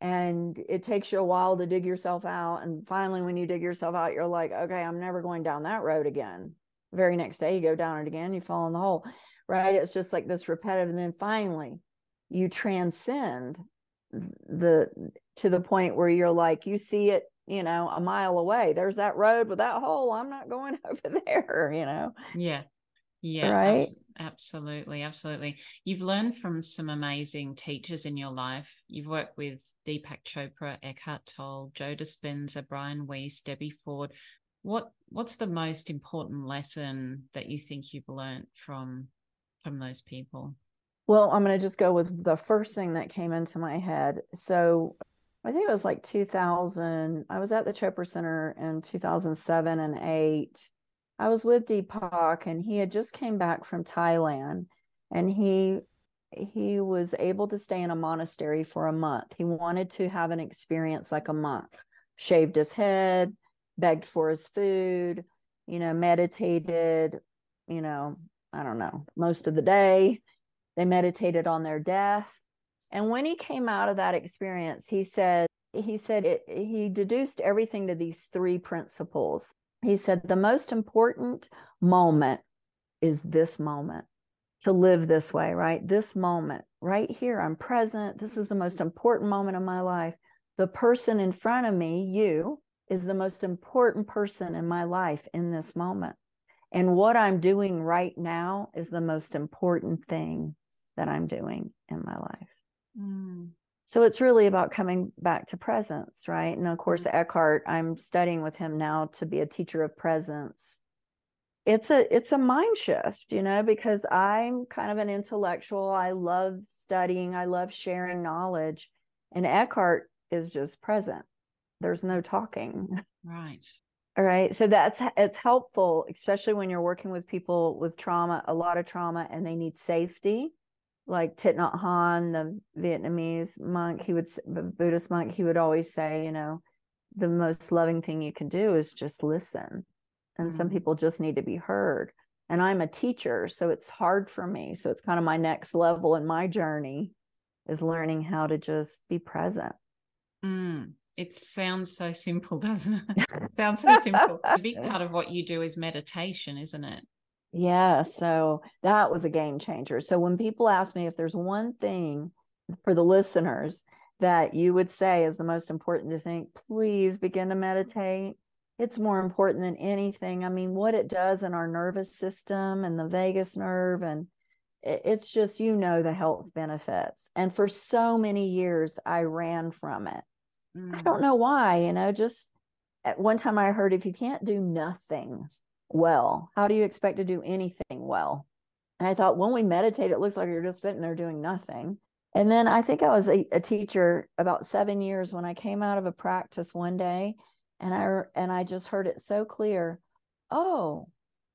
And it takes you a while to dig yourself out. And finally, when you dig yourself out, you're like, okay, I'm never going down that road again. The very next day, you go down it again, you fall in the hole, right? It's just like this repetitive. And then finally, you transcend the to the point where you're like, you see it you know, a mile away. There's that road with that hole. I'm not going (laughs) over there, you know. Yeah. Yeah. Right. Absolutely. Absolutely. You've learned from some amazing teachers in your life. You've worked with Deepak Chopra, Eckhart Tolle, Joe Dispenza, Brian Weiss, Debbie Ford. What what's the most important lesson that you think you've learned from from those people? Well, I'm going to just go with the first thing that came into my head. So I think it was like 2000. I was at the Chopra Center in 2007 and 8. I was with Deepak and he had just came back from Thailand and he he was able to stay in a monastery for a month. He wanted to have an experience like a monk. Shaved his head, begged for his food, you know, meditated, you know, I don't know, most of the day. They meditated on their death and when he came out of that experience, he said, he said it, he deduced everything to these three principles. He said, the most important moment is this moment to live this way, right? This moment right here, I'm present. This is the most important moment of my life. The person in front of me, you, is the most important person in my life in this moment. And what I'm doing right now is the most important thing that I'm doing in my life. Mm. So it's really about coming back to presence, right? And of course, mm. Eckhart, I'm studying with him now to be a teacher of presence. It's a it's a mind shift, you know, because I'm kind of an intellectual. I love studying, I love sharing knowledge. And Eckhart is just present. There's no talking. Right. (laughs) All right. So that's it's helpful, especially when you're working with people with trauma, a lot of trauma, and they need safety like Thich Nhat Hanh, the Vietnamese monk, he would Buddhist monk, he would always say, you know, the most loving thing you can do is just listen. And mm-hmm. some people just need to be heard. And I'm a teacher, so it's hard for me. So it's kind of my next level in my journey is learning how to just be present. Mm. It sounds so simple, (laughs) doesn't it? it (laughs) sounds so simple. a big (laughs) part of what you do is meditation, isn't it? Yeah, so that was a game changer. So when people ask me if there's one thing for the listeners that you would say is the most important to think, please begin to meditate. It's more important than anything. I mean, what it does in our nervous system and the vagus nerve, and it's just, you know, the health benefits. And for so many years, I ran from it. Mm. I don't know why, you know, just at one time I heard if you can't do nothing, well? How do you expect to do anything well? And I thought, when we meditate, it looks like you're just sitting there doing nothing. And then I think I was a, a teacher about seven years when I came out of a practice one day, and I and I just heard it so clear. Oh,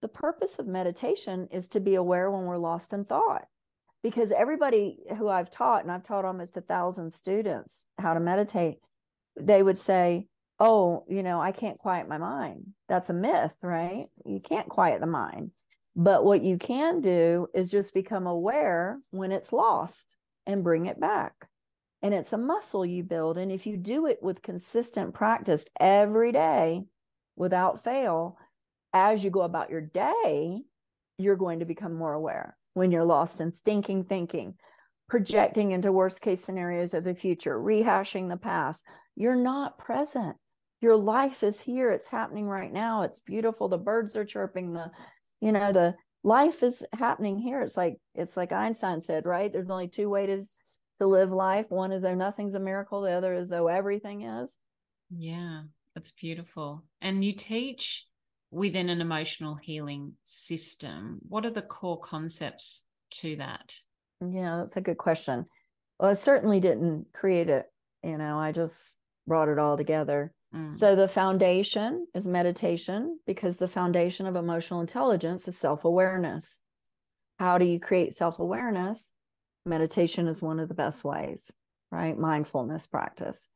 the purpose of meditation is to be aware when we're lost in thought because everybody who I've taught, and I've taught almost a thousand students how to meditate, they would say, oh, you know, I can't quiet my mind. That's a myth, right? You can't quiet the mind. But what you can do is just become aware when it's lost and bring it back. And it's a muscle you build. And if you do it with consistent practice every day without fail, as you go about your day, you're going to become more aware when you're lost in stinking thinking, projecting into worst case scenarios of the future, rehashing the past. You're not present your life is here it's happening right now it's beautiful the birds are chirping the you know the life is happening here. It's like it's like einstein said right? There's only two ways to live life. One is though nothing's a miracle the other is though everything is. Yeah that's beautiful. And you teach within an emotional healing system. What are the core concepts to that? Yeah that's a good question. Well i certainly didn't create it you know i just brought it all together Mm. So the foundation is meditation because the foundation of emotional intelligence is self awareness. How do you create self awareness? Meditation is one of the best ways, right? Mindfulness practice.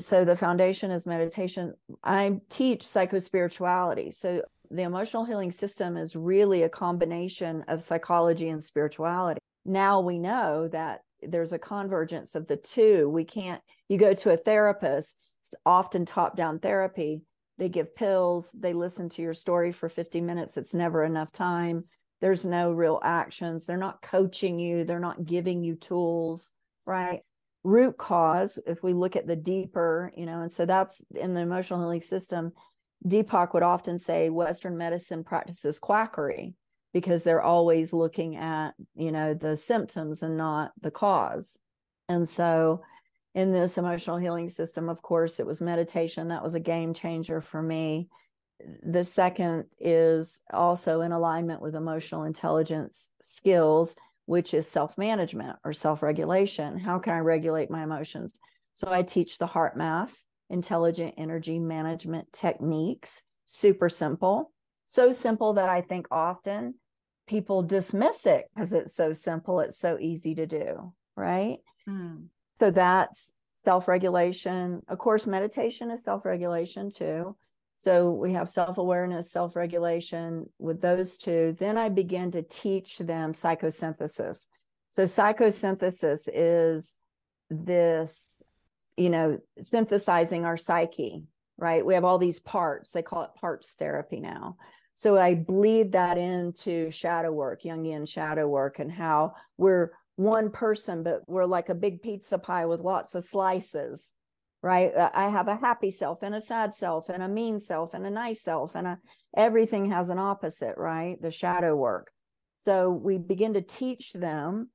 So the foundation is meditation. I teach psychospirituality. So the emotional healing system is really a combination of psychology and spirituality. now we know that there's a convergence of the two. We can't, you go to a therapist, often top down therapy, they give pills, they listen to your story for 50 minutes. It's never enough time. There's no real actions. They're not coaching you, they're not giving you tools, right? Root cause, if we look at the deeper, you know, and so that's in the emotional healing system. Deepak would often say Western medicine practices quackery because they're always looking at you know the symptoms and not the cause and so in this emotional healing system of course it was meditation. That was a game changer for me. The second is also in alignment with emotional intelligence skills which is self-management or self-regulation. How can i regulate my emotions? So i teach the HeartMath, intelligent energy management techniques super simple. So simple that i think often people dismiss it because it's so simple, it's so easy to do, right? Mm. So that's self regulation. Of course, meditation is self regulation too. So we have self awareness, self regulation with those two. Then I begin to teach them psychosynthesis. So psychosynthesis is this, you know, synthesizing our psyche, right? We have all these parts. They call it parts therapy now. So I bleed that into shadow work, Jungian shadow work, and how we're one person, but we're like a big pizza pie with lots of slices, right? Uh, I have a happy self and a sad self and a mean self and a nice self, and a, everything has an opposite, right? The shadow work. So we begin to teach them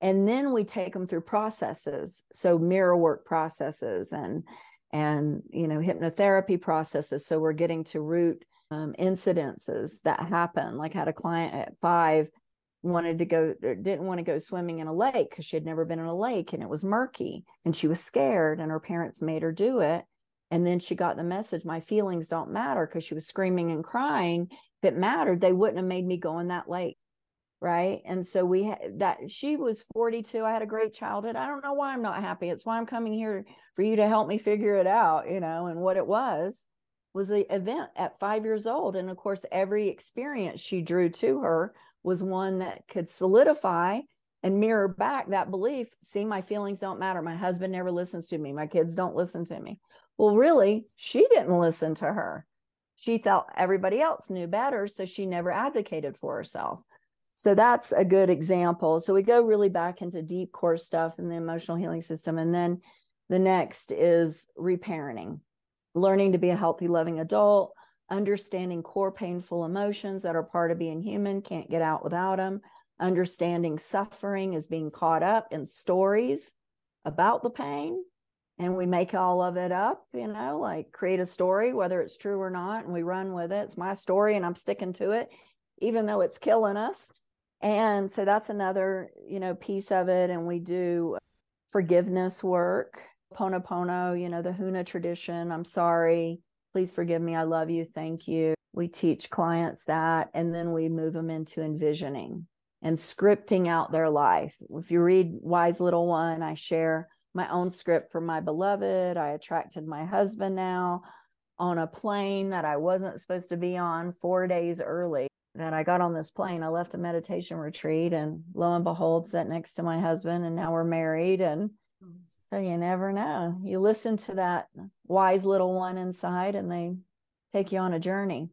and then we take them through processes so mirror work processes and and you know hypnotherapy processes so we're getting to root um, incidences that happen. Like I had a client at five wanted to go er, didn't want to go swimming in a lake because she had never been in a lake and it was murky and she was scared and her parents made her do it. And then she got the message my feelings don't matter because she was screaming and crying. If it mattered they wouldn't have made me go in that lake. Right? And so we had that she was 42 i had a great childhood. I don't know why i'm not happy. It's why i'm coming here for you to help me figure it out you know and what it was was the event at five years old. And of course, every experience she drew to her was one that could solidify and mirror back that belief see, my feelings don't matter. My husband never listens to me. My kids don't listen to me. Well, really, she didn't listen to her. She thought everybody else knew better. So she never advocated for herself. So that's a good example. So we go really back into deep core stuff in the emotional healing system. And then the next is reparenting learning to be a healthy, loving adult, understanding core painful emotions that are part of being human, can't get out without them, understanding suffering is being caught up in stories about the pain. And we make all of it up, you know, like create a story, whether it's true or not, and we run with it. It's my story and I'm sticking to it, even though it's killing us. And so that's another, you know, piece of it. And we do forgiveness work Ho'oponopono, you know, the Huna tradition. I'm sorry. Please forgive me. I love you. Thank you. We teach clients that, and then we move them into envisioning and scripting out their life. If you read Wise Little One, I share my own script for my beloved. I attracted my husband now on a plane that I wasn't supposed to be on four days early. That I got on this plane, I left a meditation retreat, and lo and behold, sat next to my husband, and now we're married. And so you never know. You listen to that wise little one inside and they take you on a journey.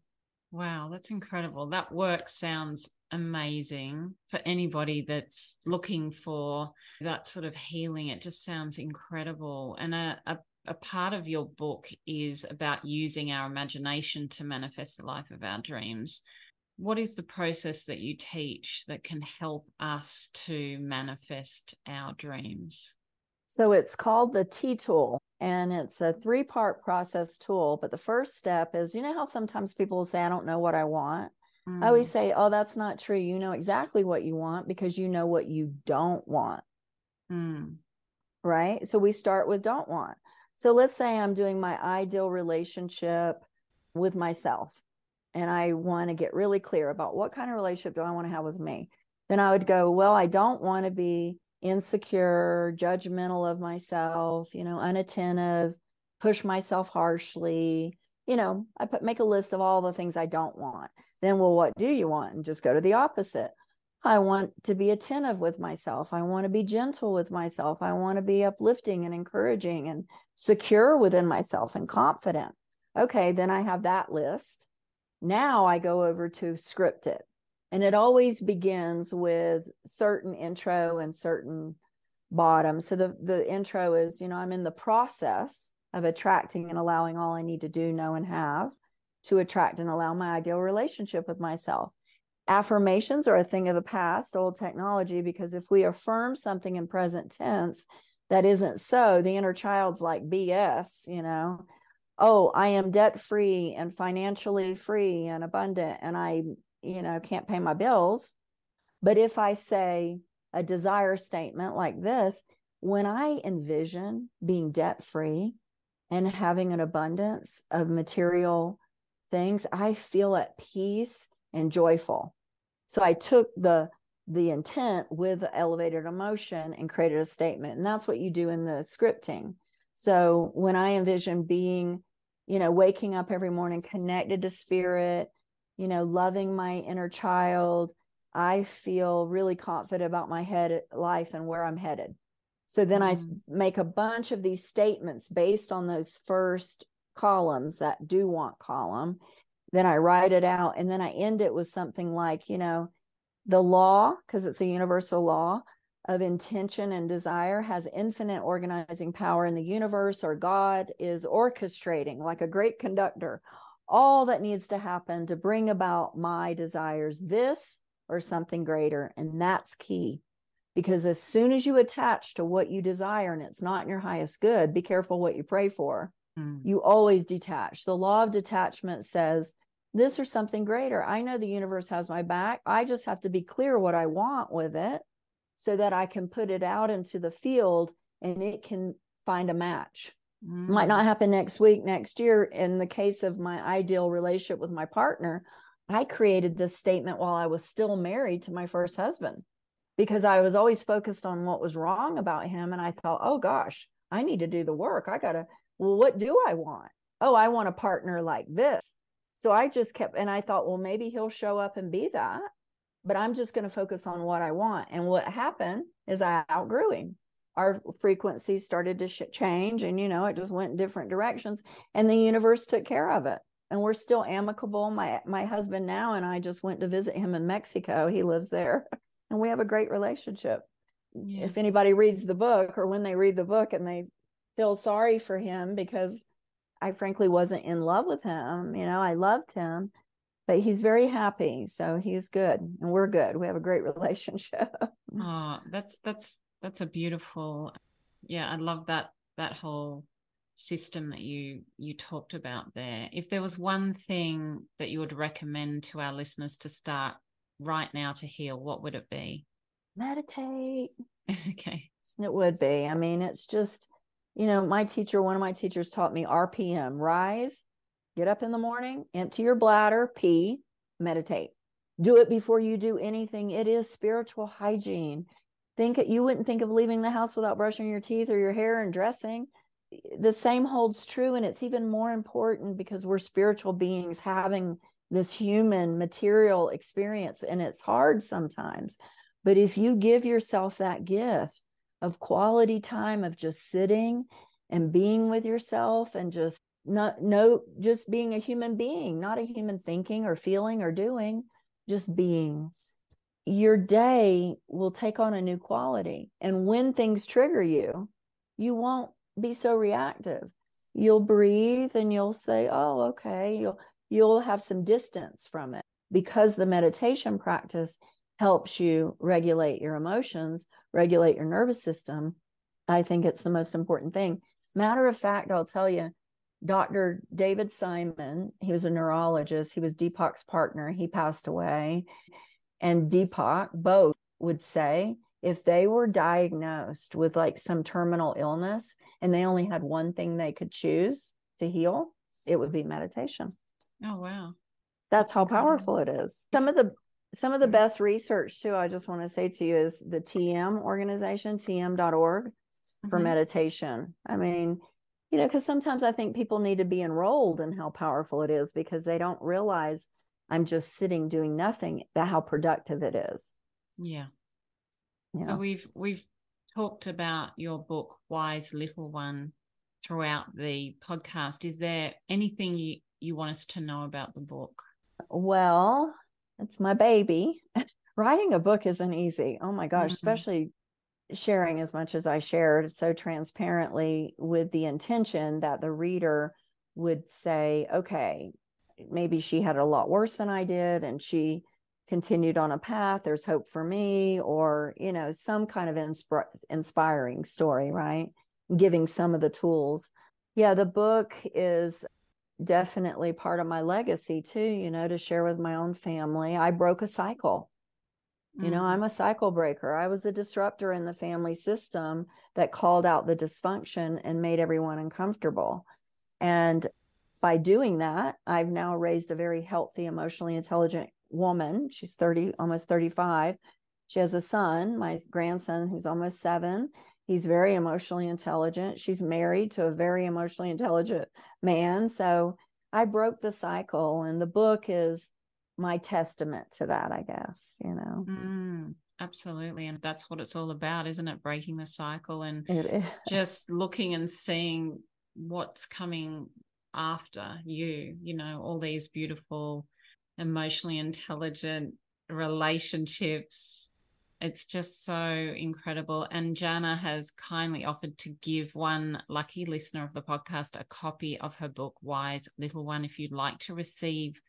Wow, that's incredible. That work sounds amazing for anybody that's looking for that sort of healing. It just sounds incredible. And a, a, a part of your book is about using our imagination to manifest the life of our dreams. What is the process that you teach that can help us to manifest our dreams? So it's called the T tool and it's a three part process tool. But the first step is you know how sometimes people say, I don't know what I want. Mm. I always mm. say, Oh, that's not true. You know exactly what you want because you know what you don't want. Mm. Right. So we start with don't want. So let's say I'm doing my ideal relationship with myself and I want to get really clear about what kind of relationship do I want to have with me. Then I would go, Well, I don't want to be insecure, judgmental of myself, you know, unattentive, push myself harshly. You know, I put make a list of all the things I don't want. Then, well, what do you want? And just go to the opposite. I want to be attentive with myself. I want to be gentle with myself. I want to be uplifting and encouraging and secure within myself and confident. Okay, then I have that list. Now I go over to script it. And it always begins with certain intro and certain bottom. So the the intro is, you know, I'm in the process of attracting and allowing all I need to do, know, and have to attract and allow my ideal relationship with myself affirmations are a thing of the past, old technology, because if we affirm something in present tense that isn't so, the inner child's like BS, you know. Oh, I am debt free and financially free and abundant, and I, you know, can't pay my bills. But if I say a desire statement like this, when I envision being debt free and having an abundance of material things, I feel at peace and joyful. So I took the the intent with elevated emotion and created a statement. And that's what you do in the scripting. So when I envision being, you know, waking up every morning connected to spirit, you know, loving my inner child, I feel really confident about my head life and where I'm headed. So then mm-hmm. I make a bunch of these statements based on those first columns, that do want column then I write it out and then I end it with something like, you know, the law, because it's a universal law of intention and desire, has infinite organizing power in the universe, or God is orchestrating like a great conductor all that needs to happen to bring about my desires, this or something greater. And that's key because as soon as you attach to what you desire and it's not in your highest good, be careful what you pray for. Mm. You always detach. The law of detachment says this or something greater. I know the universe has my back. I just have to be clear what I want with it so that I can put it out into the field and it can find a match. Mm. Might not happen next week, next year. In the case of my ideal relationship with my partner, I created this statement while I was still married to my first husband because I was always focused on what was wrong about him. And I thought, oh gosh, I need to do the work. I got to, well, what do I want? Oh, I want a partner like this. So I just kept, and I thought, well, maybe he'll show up and be that, but I'm just going to focus on what I want. And what happened is I outgrew him. Our frequencies started to sh- change, and you know, it just went in different directions, and the universe took care of it. And we're still amicable. My my husband now and I just went to visit him in Mexico. He lives there, (laughs) and we have a great relationship. Yeah. If anybody reads the book, or when they read the book and they feel sorry for him because I frankly wasn't in love with him. You know, I loved him, but he's very happy. So he's good and we're good. We have a great (laughs) relationship. oh, that's that's that's a beautiful yeah, I love that that whole system that you you talked about there. If there was one thing that you would recommend to our listeners to start right now to heal, what would it be? Meditate. (laughs) okay. It would be. I mean, it's just you know, my teacher, one of my teachers taught me RPM rise, get up in the morning, empty your bladder, pee, meditate. Do it before you do anything. It is spiritual hygiene. Think you wouldn't think of leaving the house without brushing your teeth or your hair and dressing. The same holds true. And it's even more important because we're spiritual beings having this human material experience. And it's hard sometimes. But if you give yourself that gift, of quality time of just sitting and being with yourself and just not no just being a human being not a human thinking or feeling or doing just being your day will take on a new quality and when things trigger you you won't be so reactive you'll breathe and you'll say oh okay you'll you'll have some distance from it because the meditation practice helps you regulate your emotions, regulate your nervous system, I think it's the most important thing. Matter of fact, I'll tell you, Dr. David Simon, he was a neurologist, he was Deepak's partner, he passed away. And Deepak both would say if they were diagnosed with like some terminal illness and they only had one thing they could choose to heal, it would be meditation. Oh, wow. That's, That's how powerful it is. Some of the some of the best research too i just want to say to you is the tm organization tm.org for mm-hmm. meditation i mean you know because sometimes i think people need to be enrolled in how powerful it is because they don't realize i'm just sitting doing nothing that how productive it is Yeah. Yeah. So we've we've talked about your book Wise Little One throughout the podcast. Is there anything you you want us to know about the book? Well, it's my baby. (laughs) Writing a book isn't easy. Oh my gosh, Mhm. especially sharing as much as I shared so transparently with the intention that the reader would say, okay, maybe she had it a lot worse than I did and she continued on a path. There's hope for me, or, you know, some kind of insp- inspiring story, right? Giving some of the tools. Yeah, the book is definitely part of my legacy too, you know, to share with my own family. I broke a cycle. You know, Mm. I'm a cycle breaker. I was a disruptor in the family system that called out the dysfunction and made everyone uncomfortable. And by doing that, I've now raised a very healthy, emotionally intelligent woman. She's 30, almost 35. She has a son, my grandson, who's almost seven. He's very emotionally intelligent. She's married to a very emotionally intelligent man. So I broke the cycle, and the book is my testament to that, I guess, you know. Mm, absolutely. And that's what it's all about, isn't it? Breaking the cycle and just looking and seeing what's coming after you, you know, all these beautiful, emotionally intelligent relationships. It's just so incredible. And Jana has kindly offered to give one lucky listener of the podcast a copy of her book, Wise Little One. If you'd like to receive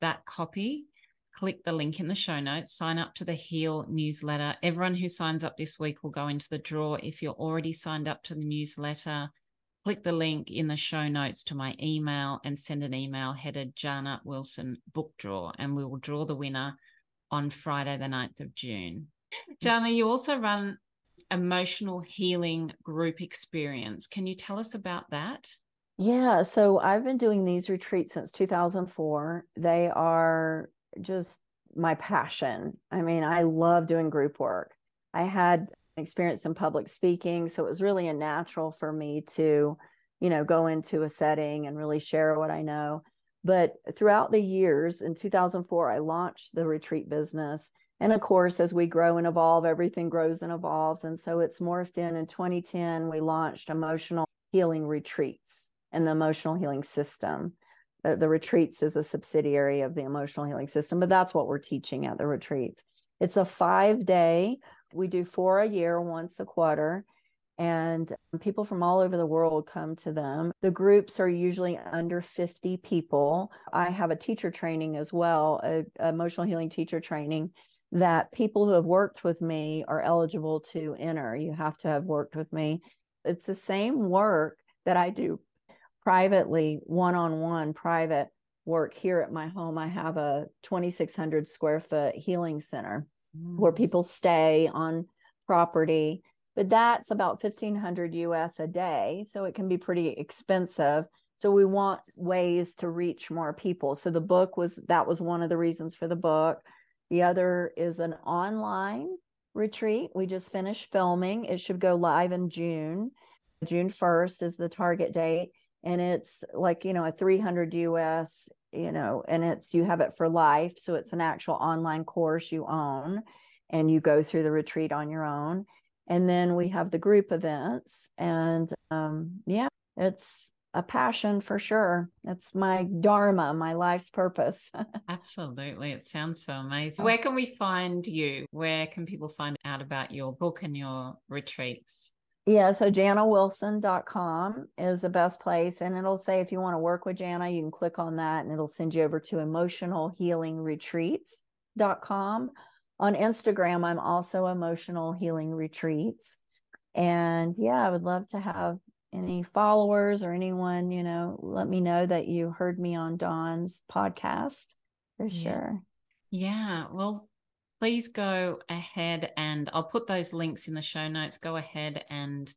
that copy, click the link in the show notes, sign up to the Heal newsletter. Everyone who signs up this week will go into the draw. If you're already signed up to the newsletter, click the link in the show notes to my email and send an email headed Jana Wilson book draw, and we will draw the winner on Friday, the 9th of June. Jana, you also run emotional healing group experience. Can you tell us about that? Yeah, so I've been doing these retreats since 2004. They are just my passion. I mean, I love doing group work. I had experience in public speaking, so it was really a natural for me to, you know, go into a setting and really share what I know. But throughout the years, in 2004, I launched the retreat business. And of course, as we grow and evolve, everything grows and evolves. And so it's morphed in. In 2010, we launched emotional healing retreats and the emotional healing system. The, the retreats is a subsidiary of the emotional healing system, but that's what we're teaching at the retreats. It's a five day, we do four a year, once a quarter, and um, people from all over the world come to them. The groups are usually under 50 people. I have a teacher training as well, a, a emotional healing teacher training that people who have worked with me are eligible to enter. You have to have worked with me. It's the same work that I do privately, one on one, private work here at my home. I have a 2,600 square foot healing center where mm. people stay on property, but that's about 1500 US a day. So it can be pretty expensive. So we want ways to reach more people. So the book was that was one of the reasons for the book. The other is an online retreat. We just finished filming. It should go live in June. June 1st is the target date and it's like you know a 300 us you know and it's you have it for life so it's an actual online course you own and you go through the retreat on your own and then we have the group events and um yeah it's a passion for sure it's my dharma my life's purpose (laughs) Absolutely. It sounds so amazing. Where can we find you? Where can people find out about your book and your retreats? Yeah, so janawilson.com is the best place. And it'll say if you want to work with Jana, you can click on that and it'll send you over to emotionalhealingretreats.com. On Instagram, I'm also emotional healing retreats. And yeah, I would love to have any followers or anyone, you know, let me know that you heard me on Dawn's podcast for Yeah. sure. Yeah. Well, please go ahead and I'll put those links in the show notes. Go ahead and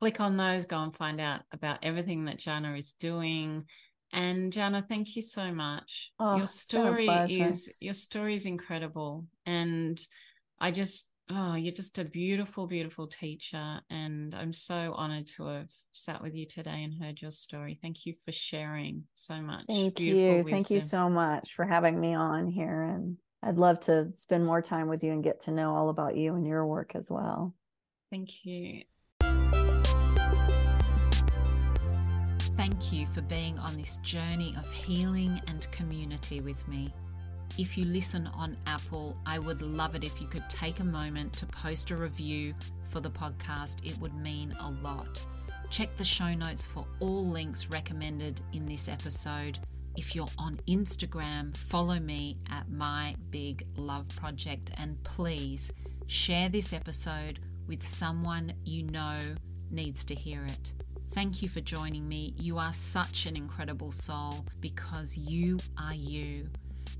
click on those, go and find out about everything that Jana is doing. And Jana, thank you so much. Oh, your it's been a story is your story is incredible. And I just oh, you're just a beautiful, beautiful teacher. And I'm so honored to have sat with you today and heard your story. Thank you for sharing so much. Thank you. Thank you so much for having me on here. And I'd love to spend more time with you and get to know all about you and your work as well. Thank you. Thank you for being on this journey of healing and community with me. If you listen on Apple, I would love it if you could take a moment to post a review for the podcast. It would mean a lot. Check the show notes for all links recommended in this episode. If you're on Instagram, follow me at My Big Love Project and please share this episode with someone you know needs to hear it. Thank you for joining me. You are such an incredible soul because you are you.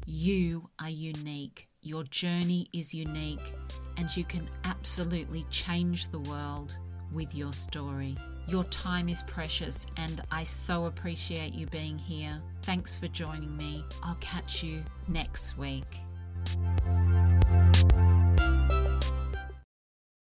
You are unique. Your journey is unique, and you can absolutely change the world with your story. Your time is precious, and I so appreciate you being here. Thanks for joining me. I'll catch you next week.